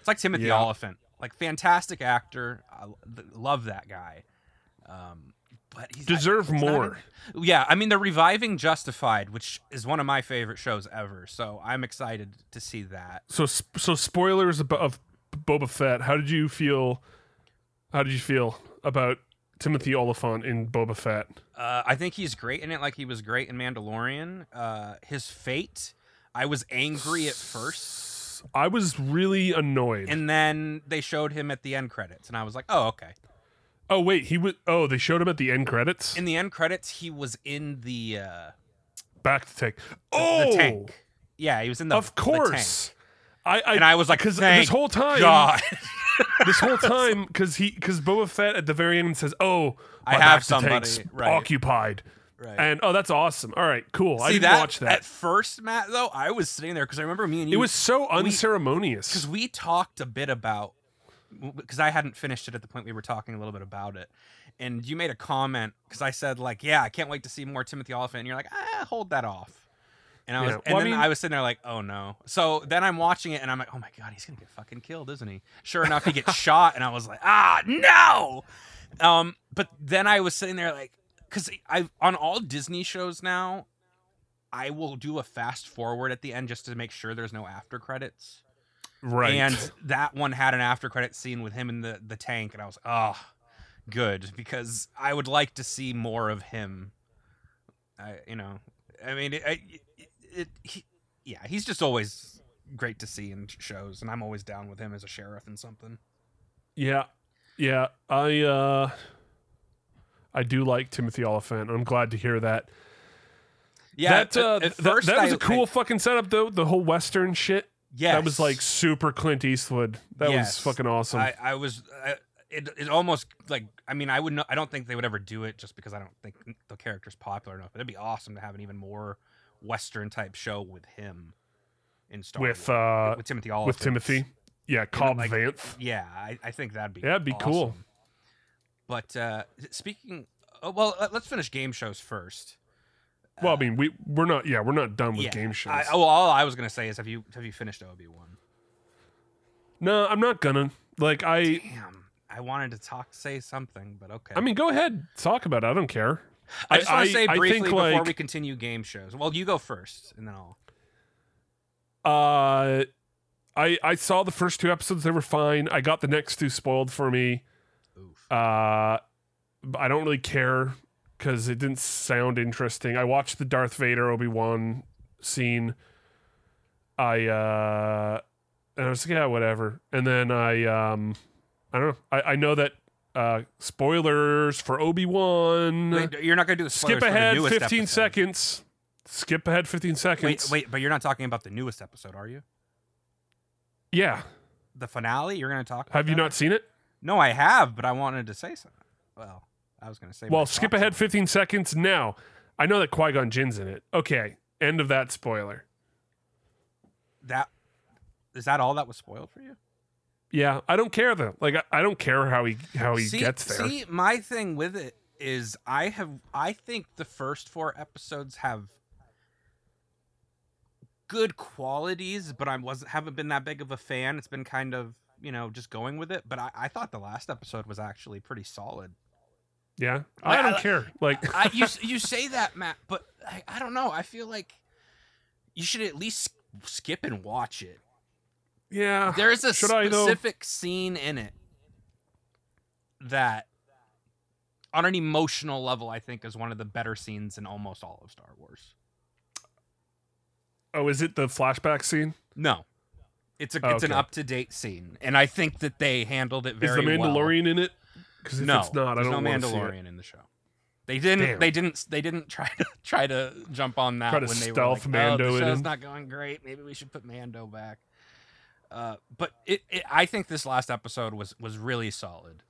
It's like Timothy Yeah. Olyphant, like fantastic actor. I love that guy. Um, but he's Deserve he's not more. yeah, I mean they're reviving Justified, which is one of my favorite shows ever. So I'm excited to see that. So, so spoilers of Boba Fett. How did you feel? How did you feel about Timothy Olyphant in Boba Fett? Uh, I think he's great in it, like he was great in Mandalorian. Uh, his fate, I was angry at first, I was really annoyed. and then they showed him at the end credits, and I was like, oh okay. oh wait, he was. Oh, they showed him at the end credits. In the end credits, he was in the uh, Back to tank. the- Oh, the tank. Yeah, he was in the of the course. I, I and I was like, because this whole time, God. this whole time, because he because Boba Fett at the very end says, "Oh, I have somebody," right. occupied," Right. and oh, that's awesome. All right, cool. I See didn't that, watch that. at first, Mat. Though I was sitting there because I remember me and you. it was so unceremonious. because we talked a bit about because I hadn't finished it at the point we were talking a little bit about it, and you made a comment because I said like, "Yeah, I can't wait to see more Timothy Olyphant," and you're like, "Ah, hold that off." And I was, Yeah, and well, I mean- I was sitting there like, "Oh no!" So then I'm watching it, and I'm like, "Oh my god, he's gonna get fucking killed, isn't he?" Sure enough, he gets shot, and I was like, "Ah, no!" Um, but then I was sitting there like, because I on all Disney shows now, I will do a fast forward at the end just to make sure there's no after credits. right. And that one had an after credit scene with him in the, the tank, and I was oh, good because I would like to see more of him. I you know, I mean, it, it, he, yeah, he's just always great to see in shows, and I'm always down with him as a sheriff and something. Yeah, yeah. I uh, I do like Timothy Olyphant. I'm glad to hear that. Yeah, that, uh, at, at that- that, was I- a cool I- fucking setup though. The whole western shit. Yeah, That was like super Clint Eastwood. That Yes. was fucking awesome. I, I was. It, it almost like I mean I would not I don't think they would ever do it just because I don't think the character's popular enough. But it'd be awesome to have an even more western type show with him in Star with Wars. uh with Timothy Olyphant with Timothy. Yeah, Cobb like- Vanth. Yeah, I, I think that'd be Yeah, it'd be cool. But uh speaking, oh, well, let- let's finish game shows first. Well, I mean, we we're not. Yeah, we're not done with yeah, game shows. I, well, all I was gonna say is have you have you finished Obi Wan? no, I'm not gonna. Like, I. Damn, I wanted to talk say something, but okay. I mean, go ahead, talk about it. I don't care. I just want to say I briefly before like, we continue game shows. Well, you go first, and then I'll. Uh, I I saw the first two episodes. They were fine. I got the next two spoiled for me. Oof. Uh, I don't really care because it didn't sound interesting. I watched the Darth Vader Obi Wan scene. I uh, and I was like, yeah, whatever. And then I um, I don't know. I I know that uh, spoilers for Obi Wan. You're not gonna do the Skip for the ahead newest 15 episode. seconds. Skip ahead 15 seconds. Wait, wait, but you're not talking about the newest episode, are you? Yeah. The finale? You're gonna talk? About Have you not seen it? No, I have, but I wanted to say something. Well, I was gonna say. Well, skip ahead on it. 15 seconds now. I know that Qui Gon Jinn's in it. Okay, end of that spoiler. That is that all that was spoiled for you? Yeah, I don't care though. Like, I, I don't care how he how he see, gets there. See, my thing with it is I have I think the first four episodes have good qualities, but I wasn't haven't been that big of a fan. It's been kind of you know just going with it. But I, I thought the last episode was actually pretty solid. yeah, Like, I don't I- care. Like, I, you you say that, Mat, but I, I don't know. I feel like you should at least skip and watch it. Yeah. There's a Should I, specific scene in it that, on an emotional level, I think is one of the better scenes in almost all of Star Wars. Oh, is it the flashback scene? No, it's a Oh, it's an up to date scene, and I think that they handled it Is very Is the well. Mandalorian in it? Because no, it's not, I there's don't no want see it. Mandalorian in the show. They didn't. Damn. They didn't. They didn't try to try to jump on that Try to when they were like, Mando "Oh, the show's him." not going great. Maybe we should put Mando back." Uh, but it, it, I think this last episode was was really solid,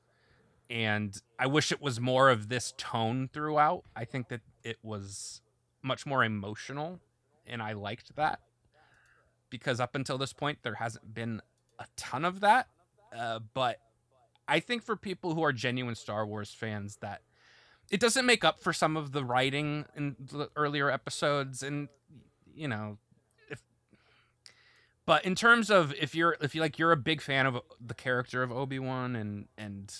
and I wish it was more of this tone throughout. I think that it was much more emotional, and I liked that because up until this point there hasn't been a ton of that. Uh, but I think for people who are genuine Star Wars fans, that it doesn't make up for some of the writing in the earlier episodes, and you know. But in terms of if you're if you like you're a big fan of the character of Obi Wan and and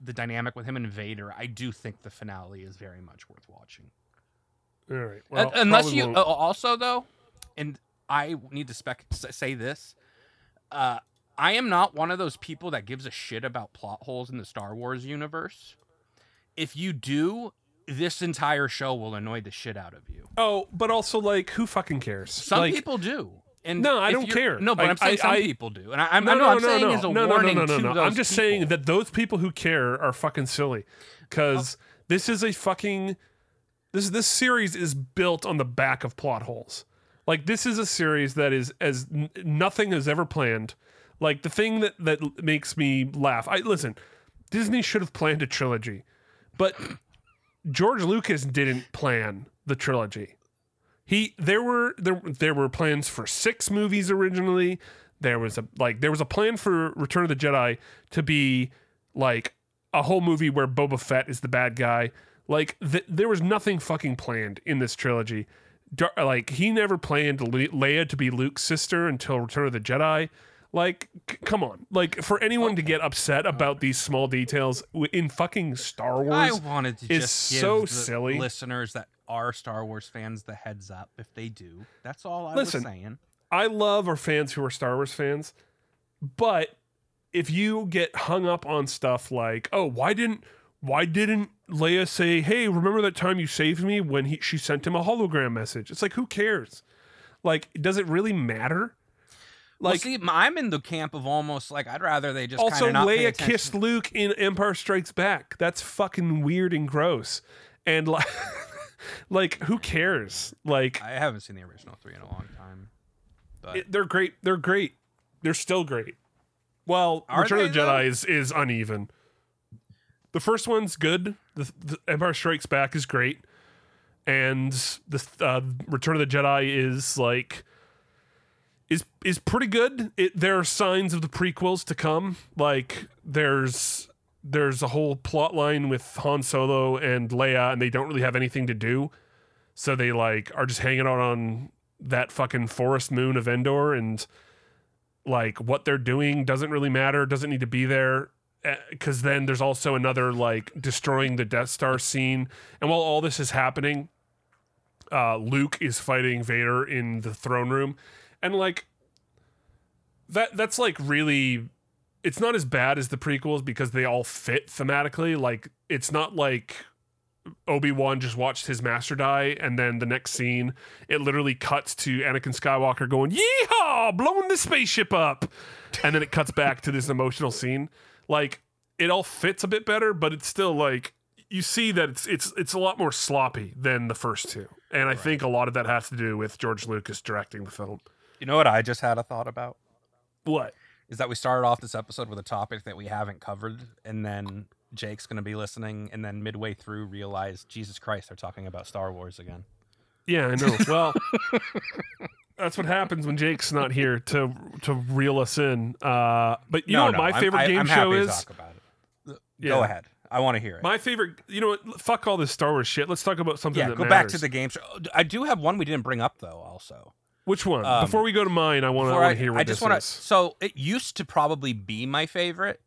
the dynamic with him and Vader, I do think the finale is very much worth watching. All right. Well, Un- unless you uh, also though, and I need to spec say this, uh, I am not one of those people that gives a shit about plot holes in the Star Wars universe. If you do, this entire show will annoy the shit out of you. Oh, but also like, who fucking cares? Some Like, people do. And No, I don't care. No, but Like, I'm saying I- some I- people do, and I, I'm, no, I know no, I'm no, saying no, as a no, warning no, no, no, no. I'm just people. saying that those people who care are fucking silly, because this is a fucking this this series is built on the back of plot holes. Like this is a series that is as n- nothing is ever planned. Like the thing that that makes me laugh. I listen. Disney should have planned a trilogy, but George Lucas didn't plan the trilogy. He there were there there were plans for six movies originally. There was a like there was a plan for Return of the Jedi to be like a whole movie where Boba Fett is the bad guy. Like th- there was nothing fucking planned in this trilogy. Dar- like he never planned Le- Leia to be Luke's sister until Return of the Jedi. Like, c- come on! Like for anyone to get upset about these small details w- in fucking Star Wars, I wanted to is just give so silly. listeners that are Star Wars fans the heads up if they do. That's all I Listen, was saying. I love our fans who are Star Wars fans, but if you get hung up on stuff like, oh, why didn't why didn't Leia say, hey, remember that time you saved me when he she sent him a hologram message? It's like, who cares? Like, does it really matter? Like, well, see, I'm in the camp of almost like I'd rather they just also kinda not pay Leia kissed Luke in Empire Strikes Back. That's fucking weird and gross. And like, like who cares? Like, I haven't seen the original three in a long time. But it- they're great. They're great. They're still great. Well, Are Return of the though? Jedi is, is uneven. The first one's good. The, the Empire Strikes Back is great, and the uh, Return of the Jedi is like is is pretty good. It, there are signs of the prequels to come. Like there's there's a whole plot line with Han Solo and Leia, and they don't really have anything to do, so they like are just hanging out on that fucking forest moon of Endor, and like what they're doing doesn't really matter. Doesn't need to be there because then there's also another like destroying the Death Star scene, and while all this is happening, uh, Luke is fighting Vader in the throne room, and like that that's like really it's not as bad as the prequels because they all fit thematically. Like it's not like Obi-Wan just watched his master die and then the next scene it literally cuts to Anakin Skywalker going yeehaw! Blowing the spaceship up! And then it cuts back to this emotional scene. Like it all fits a bit better but it's still like you see that it's it's it's a lot more sloppy than the first two. And I think a lot of that has to do with George Lucas directing the film. You know what I just had a thought about? What is that we started off this episode with a topic that we haven't covered, and then Jake's going to be listening, and then midway through realize Jesus Christ, they're talking about Star Wars again. Yeah, I know. Well, that's what happens when Jake's not here to to reel us in. Uh, but you No, know what no, my I'm- favorite I- game I'm show happy to is? talk about it. Yeah. Go ahead. I want to hear it. My favorite. You know what? Fuck all this Star Wars shit. Let's talk about something yeah, that go back to the game show. I do have one we didn't bring up though. Also, Which one? Um, Before we go to mine, I want to want to hear what I just wanna, is. So it used to probably be my favorite.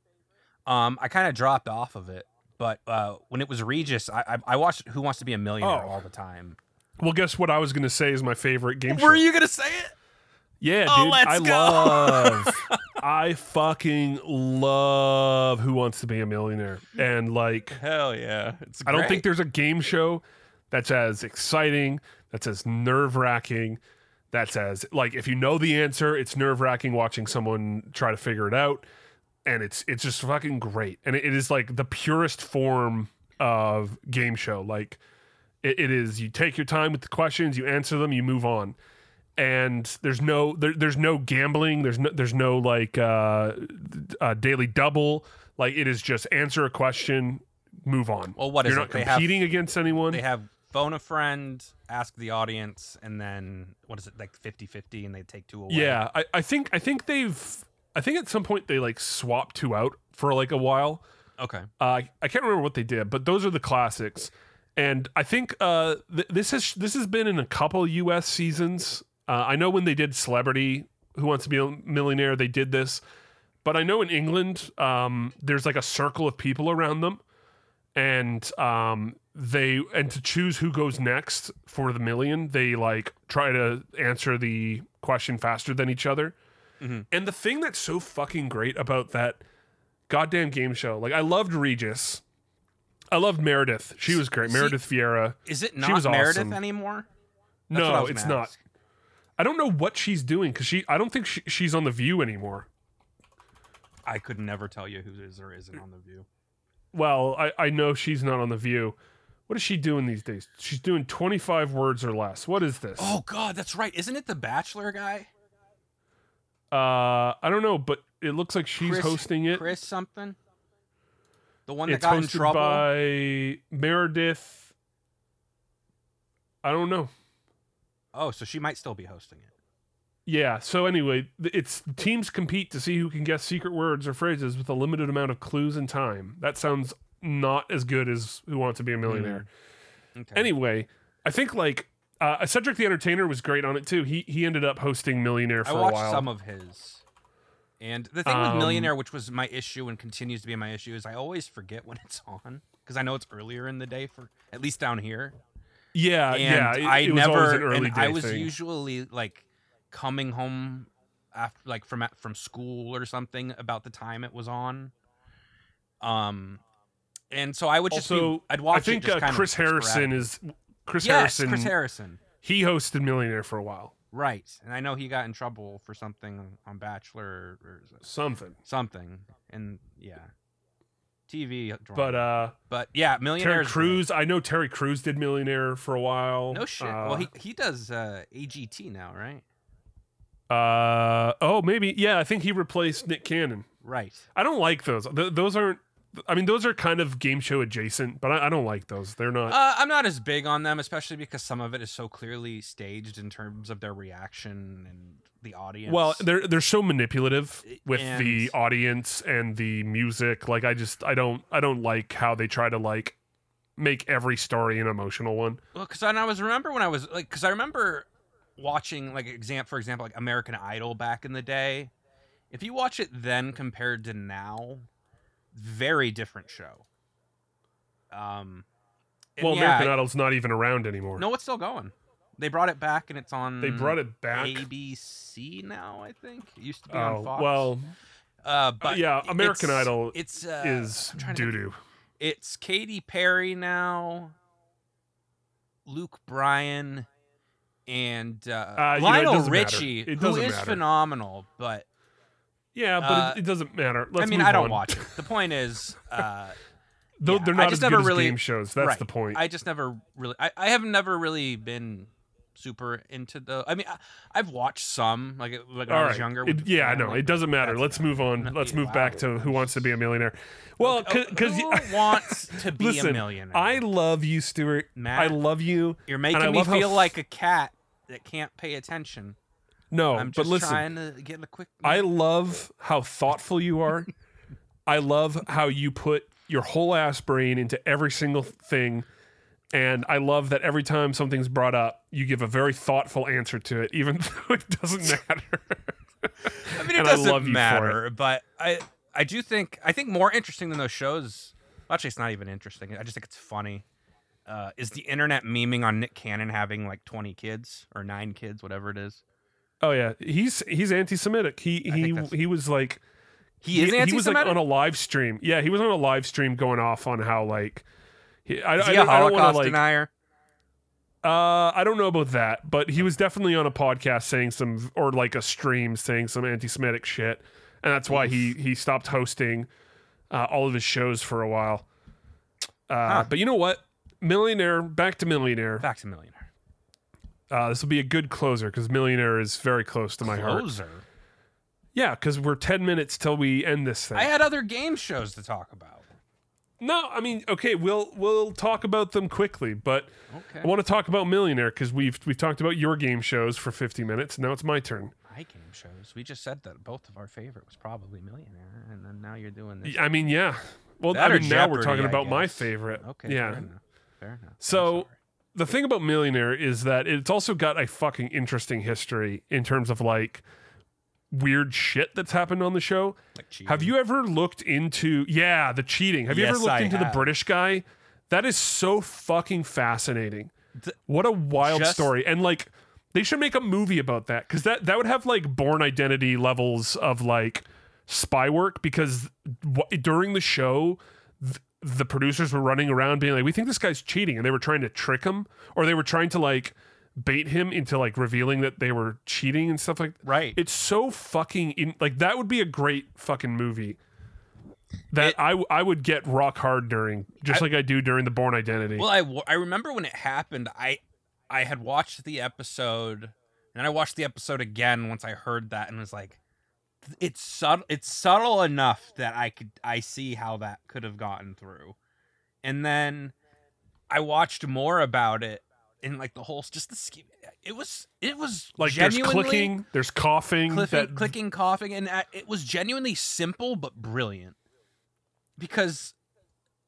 Um, I kind of dropped off of it, but uh, when it was Regis, I, I I watched Who Wants to Be a Millionaire Oh. all the time. Well, guess what? I was going to say is my favorite game show. Were you gonna say it? Yeah, Oh, dude. I go. love I fucking love Who Wants to Be a Millionaire. And like Hell yeah. It's I don't think there's a game show that's as exciting, that's as nerve wracking, that's says like if you know the answer, it's nerve wracking watching someone try to figure it out. And it's it's just fucking great. And it, it is like the purest form of game show. Like it, it is you take your time with the questions, you answer them, you move on. And there's no there, there's no gambling, there's no there's no like uh, uh daily double. Like it is just answer a question, move on. Well, what is You're it? not have- competing against anyone. They have phone a friend, ask the audience, and then what is it like 50-50 and they take two away. Yeah, I, I think I think they've I think at some point they like swap two out for like a while. Okay. Uh, I can't remember what they did, but those are the classics. And I think uh, th- this has this has been in a couple U.S. seasons. Uh, I know when they did Celebrity Who Wants to Be a Millionaire, they did this. But I know in England, um, there's like a circle of people around them, and um, they and to choose who goes next for the million, they like try to answer the question faster than each other. Mm-hmm. And the thing that's so fucking great about that goddamn game show, like I loved Regis, I loved Meredith. She was great. Meredith Vieira. Is it She not was Meredith awesome. anymore? That's No, it's not. I don't know what she's doing because she. I don't think she, she's on the View anymore. I could never tell you who is or isn't on the View. Well, I, I know she's not on the View. What is she doing these days? She's doing twenty five words or less. What is this? Oh God, that's right. Isn't it the Bachelor guy? Uh, I don't know, but it looks like she's Chris- hosting it. Chris something. The one that it's got in hosted trouble. by Meredith. I don't know. Oh, so she might still be hosting it. Yeah. So anyway, it's teams compete to see who can guess secret words or phrases with a limited amount of clues and time. That sounds not as good as Who Wants to Be a Millionaire. Okay. Anyway, I think like uh, Cedric the Entertainer was great on it too. He he ended up hosting Millionaire for I a watched while. some of his. And the thing with Um, Millionaire, which was my issue and continues to be my issue, is I always forget when it's on because I know it's earlier in the day for at least down here. yeah, and yeah. It, I it never. and I was thing. usually like coming home after, like from from school or something about the time it was on. Um, and so I would just also, be, I'd watch I think uh, Chris Harrison is Chris yes, Harrison. Chris Harrison. He hosted Millionaire for a while. Right, and I know he got in trouble for something on Bachelor or, or Something. something, and yeah, TV. Drama. But uh but yeah, Millionaire. Terry. Crews, I know Terry Crews did Millionaire for a while. No shit. Uh, well, he he does uh, AGT now, right? Uh oh, maybe yeah. I think he replaced Nick Cannon. Right. I don't like those. Th- those aren't. I mean, those are kind of game show adjacent, but I, I don't like those. They're not. Uh, I'm not as big on them, especially because some of it is so clearly staged in terms of their reaction and the audience. well, they're they're so manipulative with the audience and the music. Like I just I don't I don't like how they try to like make every story an emotional one. Well, because I was remember when I was like, because I remember watching like exam for example like American Idol back in the day. If you watch it then compared to now, very different show. Um, well, yeah, American Idol's not even around anymore. No, it's still going. They brought it back, and it's on. They brought it back? ABC now, I think. It used to be Oh on Fox. well, uh, but yeah, American it's- Idol It's uh, is doo doo. It's Katy Perry now, Luke Bryan, and uh, Uh, you know, Lionel. Richie, It who matter. phenomenal. But Yeah, but Uh, it, it doesn't matter. Let's I mean, I don't on. watch it. The point is, uh, Though yeah, they're I not just as never good really, as game shows. That's right. the point. I just never really. I, I have never really been super into the. I mean, I, I've watched some like like when All I was right. younger. It- yeah, I know. It doesn't matter. Let's move on. Let's Yeah, move back to Who Wants to Be a Millionaire. Well, because who wants to be listen, a millionaire? I love you, Stuart. Mat, I love you. You're making me feel f- like a cat that can't pay attention. No. I'm but listen, trying to get a quick. I love how thoughtful you are. I love how you put your whole ass brain into every single thing. And I love that every time something's brought up, you give a very thoughtful answer to it, even though it doesn't matter. I mean, it and doesn't for it. matter, but I I do think I think more interesting than those shows. well, Actually, it's not even interesting. I just think it's funny. Uh, is the internet memeing on Nick Cannon having like 20 kids or nine kids, whatever it is? Oh yeah, he's he's anti-Semitic. He he he was like He is he was like anti-Semitic? on a live stream. Yeah, he was on a live stream going off on how like he, I, Is I he don't, a I Holocaust wanna, like, denier? Uh, I don't know about that, but he was definitely on a podcast saying some, or like a stream saying some anti-Semitic shit, and that's why he he stopped hosting uh, all of his shows for a while. Uh, Huh. But you know what? Millionaire, back to millionaire. Back to millionaire. Uh, this will be a good closer because millionaire is very close to my heart. Closer. Yeah, because we're ten minutes till we end this thing. I had other game shows to talk about. No, I mean, okay, we'll we'll talk about them quickly, but Okay. I want to talk about Millionaire because we've we've talked about your game shows for fifty minutes. Now it's my turn. My game shows. We just said that both of our favorite was probably Millionaire, and then now you're doing this. I mean, yeah. Well, That I mean, now we're talking about my favorite. Okay. yeah. Fair enough. Fair enough. So. The thing about Millionaire is that it's also got a fucking interesting history in terms of like weird shit that's happened on the show. Like Have you ever looked into yeah, the cheating? Have you ever looked I into have. the British guy? That is so fucking fascinating. The- what a wild just- story. And like they should make a movie about that cuz that that would have like Bourne Identity levels of like spy work because w- during the show the producers were running around being like we think this guy's cheating and they were trying to trick him or they were trying to like bait him into like revealing that they were cheating and stuff like that. Right. it's so fucking in, like that would be a great fucking movie that It- I I would get rock hard during just like I do during the Bourne Identity. Well, I, I remember when it happened. I I had watched the episode, and I watched the episode again once I heard that, and was like, it's subtle. It's subtle enough that I could I see how that could have gotten through, and then I watched more about it, and like the whole just the scheme. It was it was like there's clicking, there's coughing, clicking, that clicking, coughing, and uh, it was genuinely simple but brilliant because.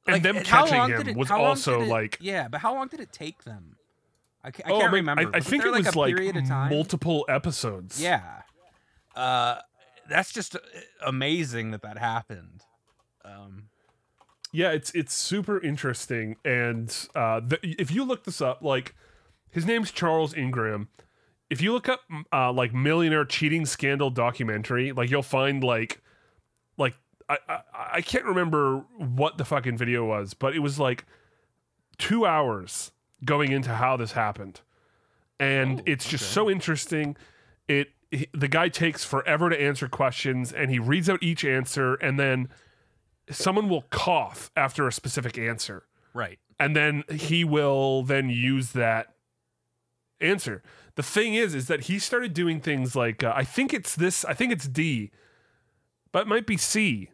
And them how catching him it- was also, it- like- yeah, but how long did it take them? I, ca- I Oh, can't man, remember. I, I think it was like a like period of time. multiple episodes. Yeah, uh, that's just uh, amazing that that happened. Um, yeah, it's it's super interesting. And uh, the, if you look this up, like his name's Charles Ingram. If you look up uh, like millionaire cheating scandal documentary, like you'll find like like I, I I can't remember what the fucking video was, but it was like two hours going into how this happened, and Oh, it's just okay. so interesting. It he, the guy takes forever to answer questions, and he reads out each answer, and then someone will cough after a specific answer, right. and then he will then use that answer. The thing is, is that he started doing things like uh, I think it's this, I think it's D, but it might be C,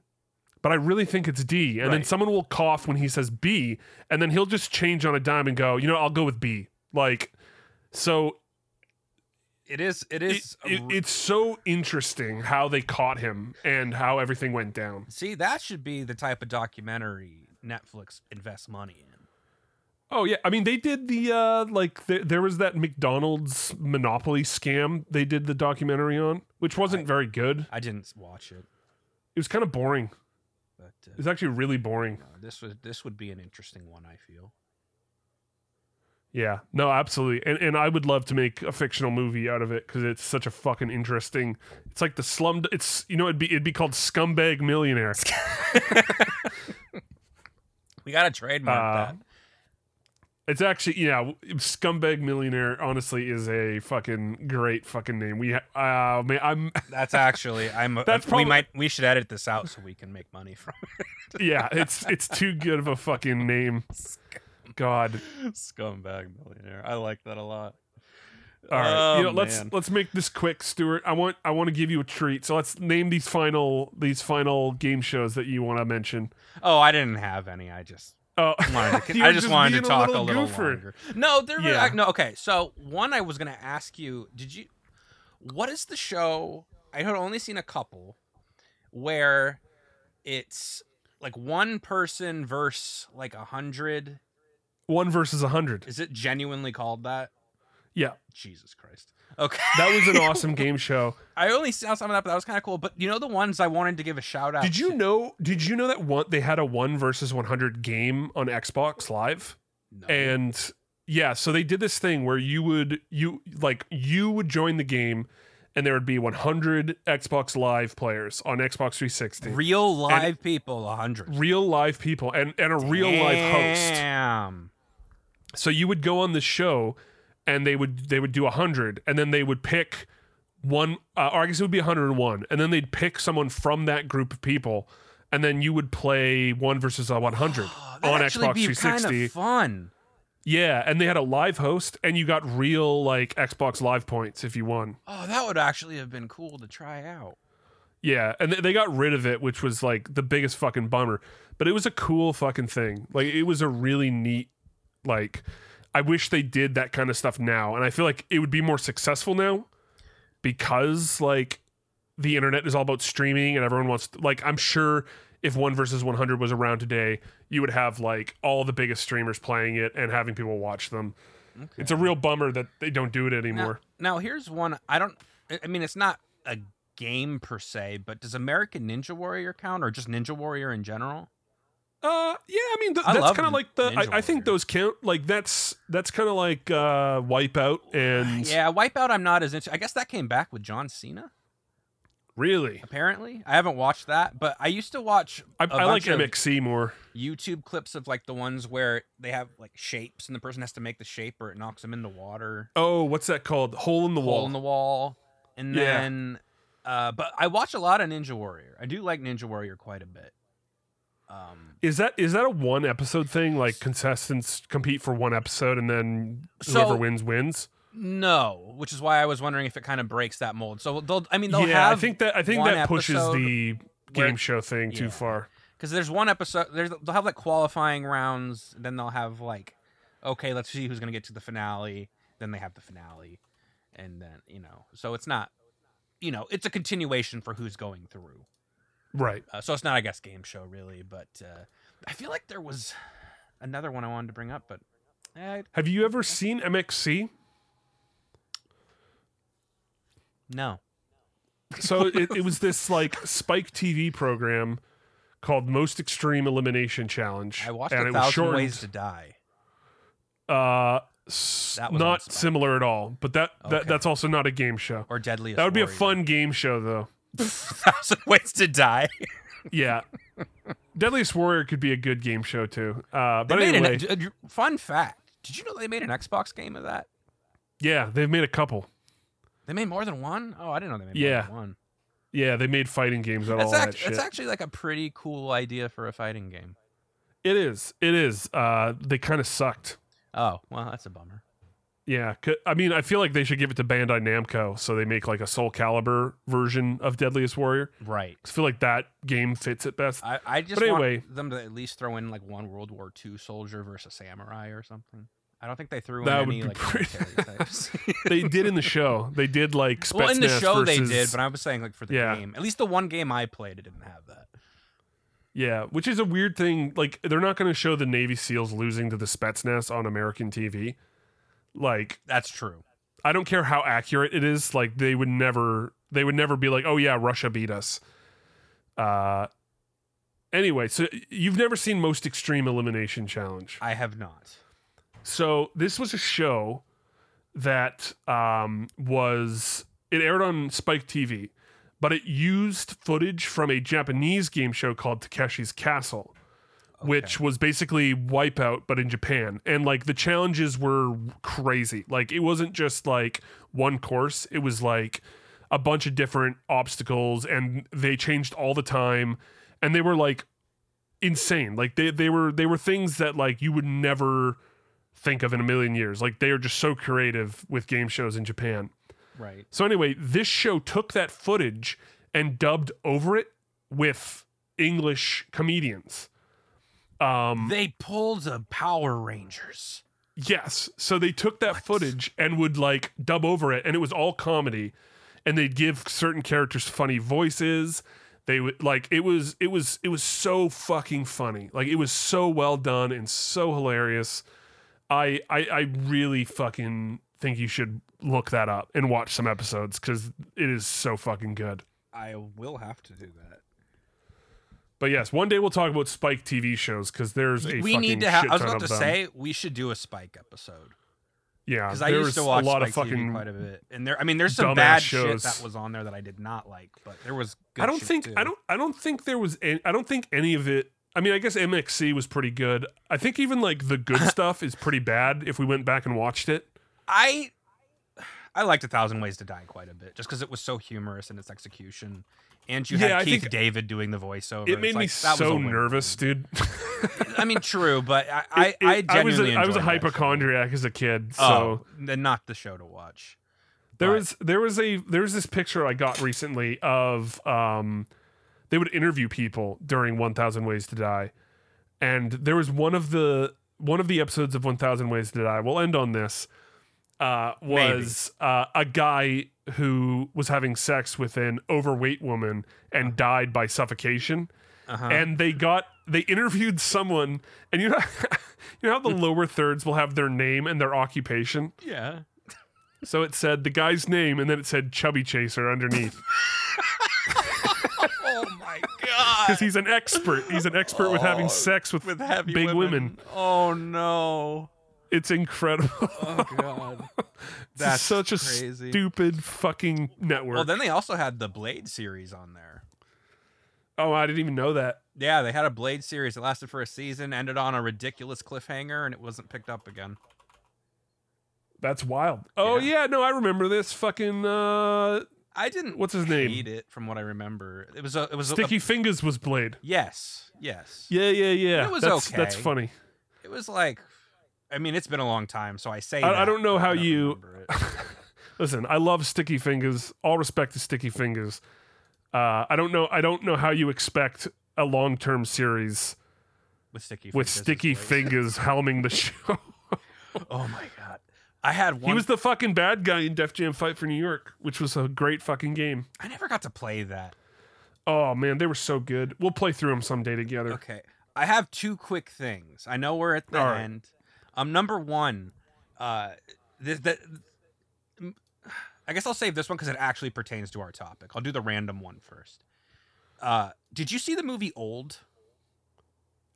but I really think it's D. And then someone will cough when he says B, and then he'll just change on a dime and go, you know, I'll go with B. Like, so It is. It it, is. a it- it's so interesting how they caught him and how everything went down. see, that should be the type of documentary Netflix invests money in. Oh yeah, I mean they did the uh like th- there was that McDonald's monopoly scam they did the documentary on, which wasn't very good. I didn't watch it, It was kind of boring. but uh, It was actually really boring. no, this was this would be an interesting one. I feel. Yeah, no, absolutely, and and I would love to make a fictional movie out of it because it's such a fucking interesting. It's like the slum. It's you know it'd be it'd be called Scumbag Millionaire. We got to trademark Uh, that. It's actually yeah, Scumbag Millionaire. Honestly, is a fucking great fucking name. We ha- uh man, I'm That's actually I'm. That's That's probably- we might we should edit this out so we can make money from it. yeah, it's it's too good of a fucking name. God. Scumbag millionaire. I like that a lot. All right, you oh, know, Oh, let's man. let's make this quick, Stuart. I want I want to give you a treat. So let's name these final these final game shows that you want to mention. Oh, I didn't have any. I just Oh, wanted to, I just just wanted to a talk a little little goofer. longer. No, there. Yeah. Yeah. No. Okay. So one, I was gonna ask you. Did you? What is the show? I had only seen a couple where it's like one person versus like a hundred. One versus a hundred. Is it genuinely called that? Yeah, Jesus Christ. Okay. that was an awesome game show. I only saw some of that, but that was kind of cool. But you know the ones I wanted to give a shout out. Did you to- know? Did you know that one they had a one versus one hundred game on Xbox Live? No. And yeah, so they did this thing where you would you like you would join the game and there would be 100 Xbox Live players on Xbox 360. Real live people, a hundred. Real live people and and a real live host. Damn. So you would go on the show, and they would they would do 100, and then they would pick one, uh, or I guess it would be 101, and then they'd pick someone from that group of people, and then you would play one versus a 100 That'd on Xbox be 360. Kind of fun. Yeah, and they had a live host, and you got real like Xbox Live points if you won. Oh, that would actually have been cool to try out. Yeah, and th- they got rid of it, which was like the biggest fucking bummer. But it was a cool fucking thing. Like it was a really neat. Like, I wish they did that kind of stuff now, and I feel like it would be more successful now because like the internet is all about streaming, and everyone wants. like, I'm sure if one versus 100 was around today, you would have like all the biggest streamers playing it and having people watch them. It's a real bummer that they don't do it anymore. Now, here's one. I don't. I mean, it's not a game per se, but does American Ninja Warrior count, or just Ninja Warrior in general? Uh, yeah, I mean th- I that's kind of like the. I, I think those count. Like that's that's kind of like uh, Wipeout and Yeah, Wipeout. I'm not as into. I guess that came back with John Cena. really, Apparently, I haven't watched that, but I used to watch. I, I like MXC more. YouTube clips of like the ones where they have like shapes, and the person has to make the shape, or it knocks them in the water. Oh, what's that called? Hole in the hole wall. in the wall, and Yeah. then. Uh, but I watch a lot of Ninja Warrior. I do like Ninja Warrior quite a bit. Um, is that is that a one episode thing? Like contestants compete for one episode and then So- whoever wins wins. No, which is why I was wondering if it kind of breaks that mold. So they'll, I mean, they'll yeah, have. I think that I think that pushes the where- game show thing too far. because there's one episode. There's they'll have like qualifying rounds. Then they'll have like, okay, let's see who's gonna get to the finale. Then they have the finale, and then you know, so it's not, you know, it's a continuation for who's going through. Right. Uh, so it's not, I guess, game show really, but uh, I feel like there was another one I wanted to bring up, but eh, Have you ever seen MXC? no. So it, it was this like Spike TV program called Most Extreme Elimination Challenge. I watched and a it was thousand ways to die. Uh, s- That was on not similar at all, but that, that Okay. that's also not a game show. Or Deadliest That would be a fun game show, though. Thousand ways to die. Yeah, Deadliest Warrior could be a good game show too. Uh, but anyway, an, a- fun fact. Did you know they made an Xbox game of that? yeah, they've made a couple. They made more than one. Oh, I didn't know they made Yeah. more than one. Yeah, they made fighting games out of all act- that shit. that's actually like a pretty cool idea for a fighting game. it is. It is. Uh, they kind of sucked. Oh, well, that's a bummer. Yeah, I mean, I feel like they should give it to Bandai Namco so they make like a Soul Calibur version of Deadliest Warrior. Right. I feel like that game fits it best. I, I just But anyway- want them to at least throw in like one World War II soldier versus samurai or something. I don't think they threw That in would any be like pretty- types. they did in the show. They did like Spetsnaz well, in the show they did, but I was saying like for the Yeah. game. At least the one game I played, it didn't have that. Yeah, which is a weird thing. Like they're not going to show the Navy SEALs losing to the Spetsnaz on American TV. Like That's true. I don't care how accurate it is. Like they would never, they would never be like, oh yeah, Russia beat us. Uh, anyway, so you've never seen Most Extreme Elimination Challenge. I have not. So this was a show that um, was it aired on Spike TV, but it used footage from a Japanese game show called Takeshi's Castle, which was basically Wipeout but in Japan. And like the challenges were crazy. Like it wasn't just like one course; it was like a bunch of different obstacles, and they changed all the time. And they were like insane. Like they they were they were things that like you would never think of in a million years. Like they are just so creative with game shows in Japan. Right. So anyway, this show took that footage and dubbed over it with English comedians. Um They pulled the Power Rangers. yes, so they took that footage and would like dub over it and it was all comedy and they'd give certain characters funny voices. They would like it was it was it was so fucking funny. Like it was so well done and so hilarious. I I, I really fucking think you should look that up and watch some episodes because it is so fucking good. I will have to do that. But yes, one day we'll talk about Spike TV shows because there's a we need to have. I was about to them. say we should do a Spike episode. Yeah, because I used to watch a lot Spike of fucking. TV quite a bit, and there. I mean, there's some bad shows. shit that was on there that I did not like, but there was. Good I don't think too. I don't I don't think there was any, I don't think any of it. I mean, I guess MXC was pretty good. I think even like the good stuff is pretty bad if we went back and watched it. I I liked A Thousand Ways to Die quite a bit, just because it was so humorous in its execution, and you Yeah, had Keith David doing the voiceover. It It's made me like, that was a so nervous, dude. I mean, true, but I I, It- I it- I was genuinely a, I was a hypochondriac as a kid, so Oh, not the show to watch. there but- was there was a there was this picture I got recently of um they would interview people during 1000 Ways to Die. And there was one of the one of the episodes of 1000 Ways to Die. We'll end on this. Uh, was uh, a guy who was having sex with an overweight woman and died by suffocation. Uh-huh. And they got they interviewed someone, and you know, you know how the lower thirds will have their name and their occupation. Yeah. So it said the guy's name, and then it said Chubby Chaser underneath Oh my god. because he's an expert. He's an expert with having sex with, With heavy big women. women. Oh no. It's incredible. Oh god. That's such crazy. a stupid fucking network. Well, then they also had the Blade series on there. oh, I didn't even know that. Yeah, they had a Blade series that lasted for a season, ended on a ridiculous cliffhanger, and it wasn't picked up again. That's wild. Oh yeah, no, I remember this fucking uh I didn't. What's his name? Hate it from what I remember. It was a. It was a- Sticky A, Fingers was Blade. yes. Yes. Yeah, yeah, yeah. It was that's, okay. That's funny. It was like. I mean, it's been a long time, so I say. I, I don't know how you. Listen, I love Sticky Fingaz. All respect to Sticky Fingaz. Uh, I don't know. I don't know how you expect a long-term series with sticky. with Fingers Sticky. Fingers helming the show. Oh my god! I had one. he was the fucking bad guy in Def Jam Fight for New York, which was a great fucking game. I never got to play that. Oh man, they were so good. We'll play through them someday together. Okay. I have two quick things. I know we're at the right. end. Um, number one, uh, the, the, I guess I'll save this one because it actually pertains to our topic. I'll do the random one first. Uh, did you see the movie Old?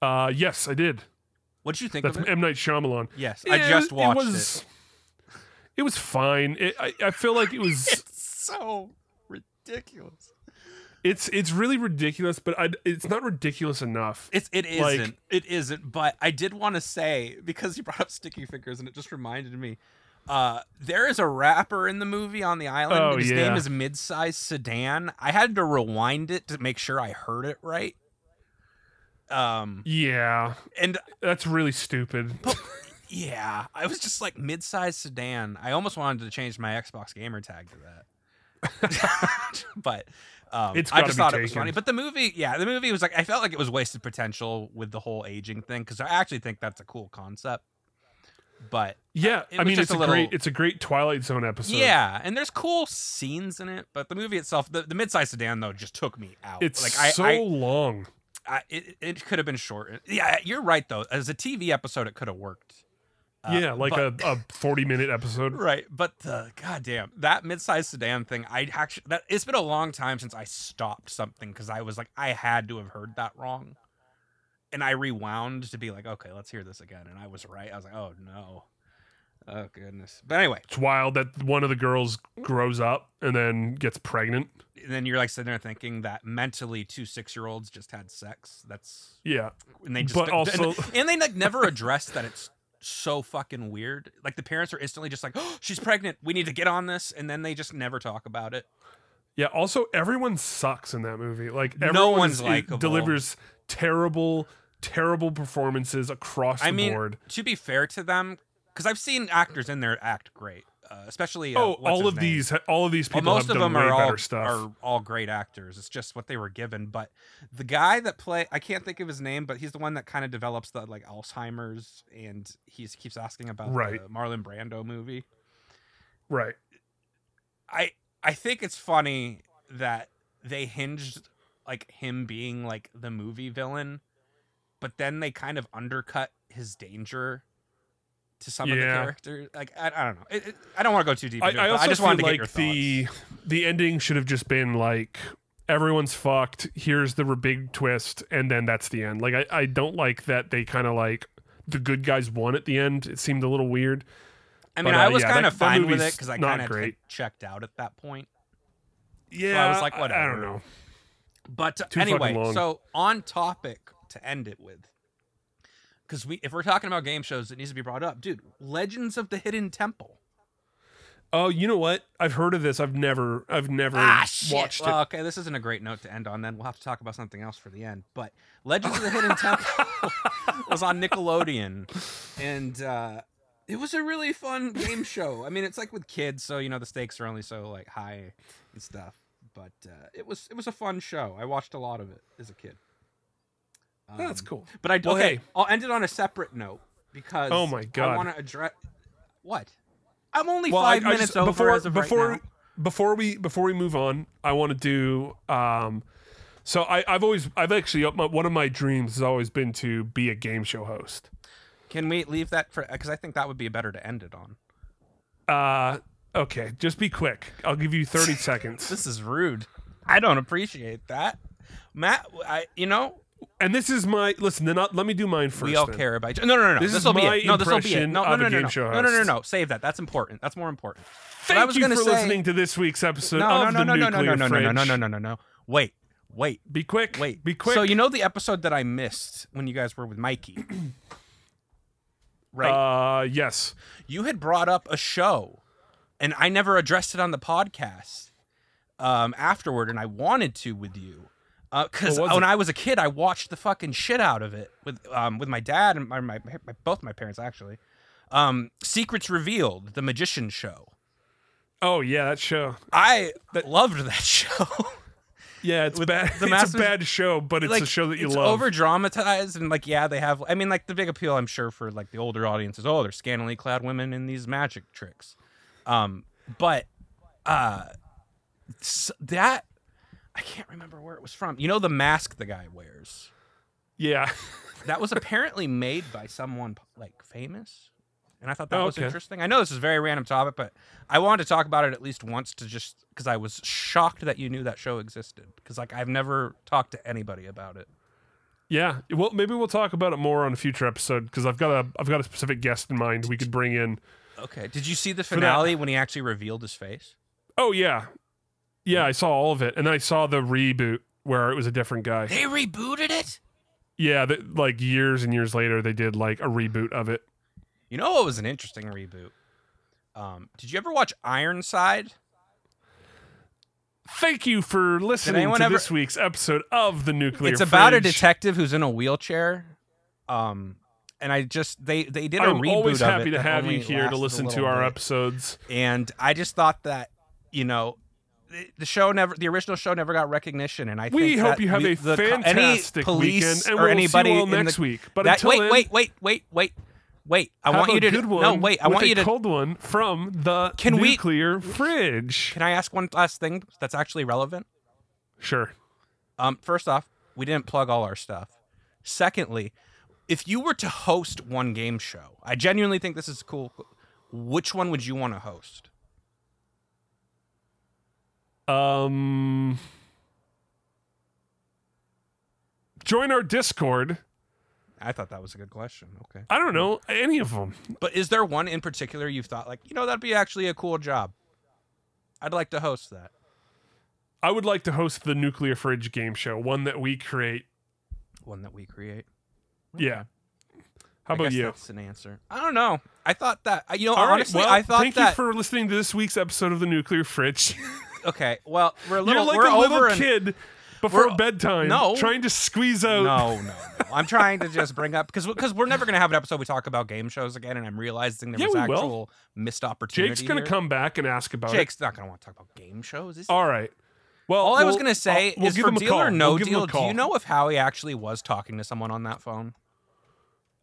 Uh, yes, I did. What did you think That's of it? M Night Shyamalan. Yes, I just watched it. was, It was fine. It, I, I feel like it was. It's so ridiculous. It's it's really ridiculous, but I, it's not ridiculous enough. It's it isn't. Like- it isn't. But I did want to say because you brought up Sticky Fingaz and it just reminded me. Uh, there is a rapper in the movie on the island. Oh, his yeah. name is Midsize Sedan. I had to rewind it to make sure I heard it right. Um, Yeah, and that's really stupid. yeah, I was just like Midsize Sedan. I almost wanted to change my Xbox gamer tag to that. but um, I just thought it was funny. But the movie, yeah, the movie was like I felt like it was wasted potential with the whole aging thing because I actually think that's a cool concept. But Yeah, I mean it's a, a little- great it's a great Twilight Zone episode. yeah, and there's cool scenes in it, but the movie itself, the, the mid-sized sedan though, just took me out. it's like I, so I, long. I it, it could have been short. Yeah, you're right though. As a TV episode, it could have worked. Uh, yeah, like but- a, a forty minute episode. Right, but the goddamn that mid-sized sedan thing, I actually that it's been a long time since I stopped something because I was like I had to have heard that wrong, and I rewound to be like, okay, let's hear this again, and I was right. I was like, oh no, oh goodness. But anyway, It's wild that one of the girls grows up and then gets pregnant. and then you're like sitting there thinking that mentally two six-year-olds just had sex. That's Yeah, and they just But also- and, and they like never address that it's so fucking weird. Like the parents are instantly just like, oh, she's pregnant. We need to get on this, and then they just never talk about it. yeah. Also, everyone sucks in that movie. Like No one's like delivers terrible, terrible performances across the I mean, board. to be fair to them, because I've seen actors in there act great, uh, especially uh, Oh, all of name? these, all of these Well, people most have of them are all stuff. are all great actors. It's just what they were given. But the guy that play, I can't think of his name, but he's the one that kind of develops the like Alzheimer's, and he keeps asking about Right. the Marlon Brando movie. right. I I think it's funny that they hinged like him being like the movie villain, but then they kind of undercut his danger to some of the characters. Like I, I don't know. It, it- I don't want to go too deep. I, it, I also I just wanted to like get your the thoughts. the ending should have just been like everyone's fucked. Here's the big twist, and then that's the end. Like I, I don't like that they kind of like the good guys won at the end. It seemed a little weird. I mean, But, I uh, was yeah, kind of fine with it because I kind of checked out at that point. Yeah, I was like, whatever. I whatever. don't know. But uh, anyway, so on topic to end it with, because we if we're talking about game shows, it needs to be brought up, dude. Legends of the Hidden Temple. Oh, you know what? I've heard of this. I've never, I've never Ah, watched Well, it. okay, this isn't a great note to end on. Then we'll have to talk about something else for the end. But Legends of the Hidden Temple was on Nickelodeon, and uh, it was a really fun game show. I mean, it's like with kids, so you know the stakes are only so like high and stuff. But uh, it was it was a fun show. I watched a lot of it as a kid. That's Um, cool. But I Well, okay. hey. I'll end it on a separate note because Oh my God. I want to address what. I'm only Well, five I minutes just- over before before right before we before we move on, I want to do. Um, so I, I've always I've actually my, one of my dreams has always been to be a game show host. Can we leave that for? Because I think that would be better to end it on. Uh, okay, just be quick. I'll give you thirty seconds. This is rude. I don't appreciate that, Matt. I you know And this is my listen. Then I'll, let me do mine first. we all then. care about. No, no, no, no. This This is will be it. No, this will be it. No, no, no, no, no. no, no, no, no. Save that. That's important. That's more important. Thank I was you for say- listening to this week's episode No, of no, no, the no, no, no, no, no, no, no, no, no, no, no. Wait, wait, Be quick. wait. Be quick. So you know the episode that I missed when you guys were with Mikey, right? Uh, yes. you had brought up a show and I never addressed it on the podcast um, afterward, and I wanted to with you. Because was when it? I was a kid, I watched the fucking shit out of it with um, with my dad and my, my, my both my parents actually. Um, Secrets Revealed, the magician show. Oh yeah, that show. I loved that show. Yeah, it's bad. the it's a bad show, but it's like a show that you it's love. over dramatized and like yeah they have i mean like the big appeal i'm sure for like the older audiences oh they're scantily clad women in these magic tricks um but uh that i can't remember where it was from you know the mask the guy wears yeah. that was apparently made by someone like famous and i thought that Oh, was okay. interesting i know this is a very random topic but i wanted to talk about it at least once to just because i was shocked that you knew that show existed because like i've never talked to anybody about it Yeah. Well, maybe we'll talk about it more on a future episode because I've got a I've got a specific guest in mind we could bring in. Okay. Did you see the finale when he actually revealed his face? Oh yeah, yeah. I saw all of it, and then I saw the reboot where it was a different guy. They rebooted it. Yeah, that like years and years later they did like a reboot of it. You know what was an interesting reboot? Um, did you ever watch Ironside? Thank you for listening to ever- this week's episode of the Nuclear. it's about a detective who's in a wheelchair. Um, and I just they they did a I'm reboot always of happy it to have you here to listen to our bit. episodes. And I just thought that you know. The- show never, the original show never got recognition, and I We think hope you have we- a the fantastic any police weekend, and or we'll see you anybody all next the- week. But that, until wait, then- wait, wait, wait, wait, wait! I want you to good one. no, wait! I want you to cold one from the Can we- nuclear fridge. Can I ask one last thing that's actually relevant? Sure. Um, first off, we didn't plug all our stuff. Secondly, if you were to host one game show, I genuinely think this is cool. Which one would you want to host? Um, join our Discord. I thought that was a good question. Okay. I don't know any of them. But is there one in particular you've thought like, you know, that'd be actually a cool job? I'd like to host that. I would like to host the nuclear fridge game show, one that we create. One that we create. Yeah. How I about guess you? That's an answer. I don't know. I thought that you know All right, honestly, well, I thought thank that you for listening to this week's episode of the nuclear fridge. okay. Well, we're a little You're like we're a little an- kid before bedtime, No. trying to squeeze out. No, no, no. I'm trying to just bring up because because we're never gonna have an episode we talk about game shows again, and I'm realizing there Yeah, was we will. actual missed opportunity. Jake's gonna here. come back and ask about Jake's not gonna want to talk about game shows. Is it. he? All right. Well, All I was gonna say I'll- we'll is for deal call. or no We'll give him a deal. Do you know if Howie actually was talking to someone on that phone?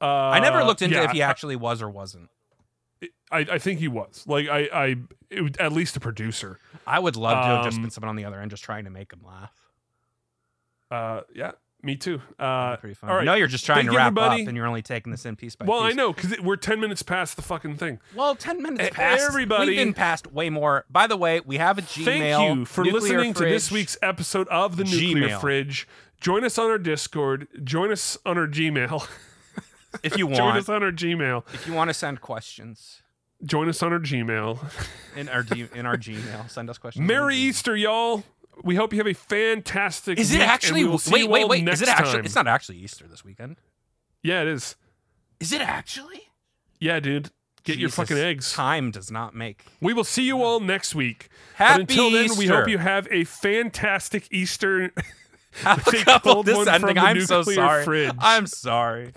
Uh, I never looked into yeah, if he actually was or wasn't. I, I think he was like I I it, at least a producer. I would love to have just Um, been someone on the other end just trying to make him laugh. Uh, yeah, me too. Uh, Pretty fun. all right. Know you're just trying Thank to wrap everybody. up, and you're only taking this in piece by Well, piece. Well, I know because we're ten minutes past the fucking thing. Well, ten minutes E- past. everybody- we've been past way more. By the way, we have a Gmail. Thank you for listening to this week's episode of the Nuclear Gmail. Fridge. Join us on our Discord. Join us on our Gmail. If you want, Join us on our Gmail. if you want to send questions, Join us on our Gmail. in our G- in our Gmail. Send us questions. Merry Easter, y'all. We hope you have a fantastic. Is it week, and actually? we will see Wait, you wait, all wait. Next Is it actually? time. It's not actually Easter this weekend. Yeah, it is. Is it actually? Yeah, dude. Get your Jesus, fucking eggs. Time does not make. We will see you all next week. Happy but until then, we Easter. hope you have a fantastic Easter. With a cold this one from ending. the I'm so nuclear sorry. Fridge. I'm sorry.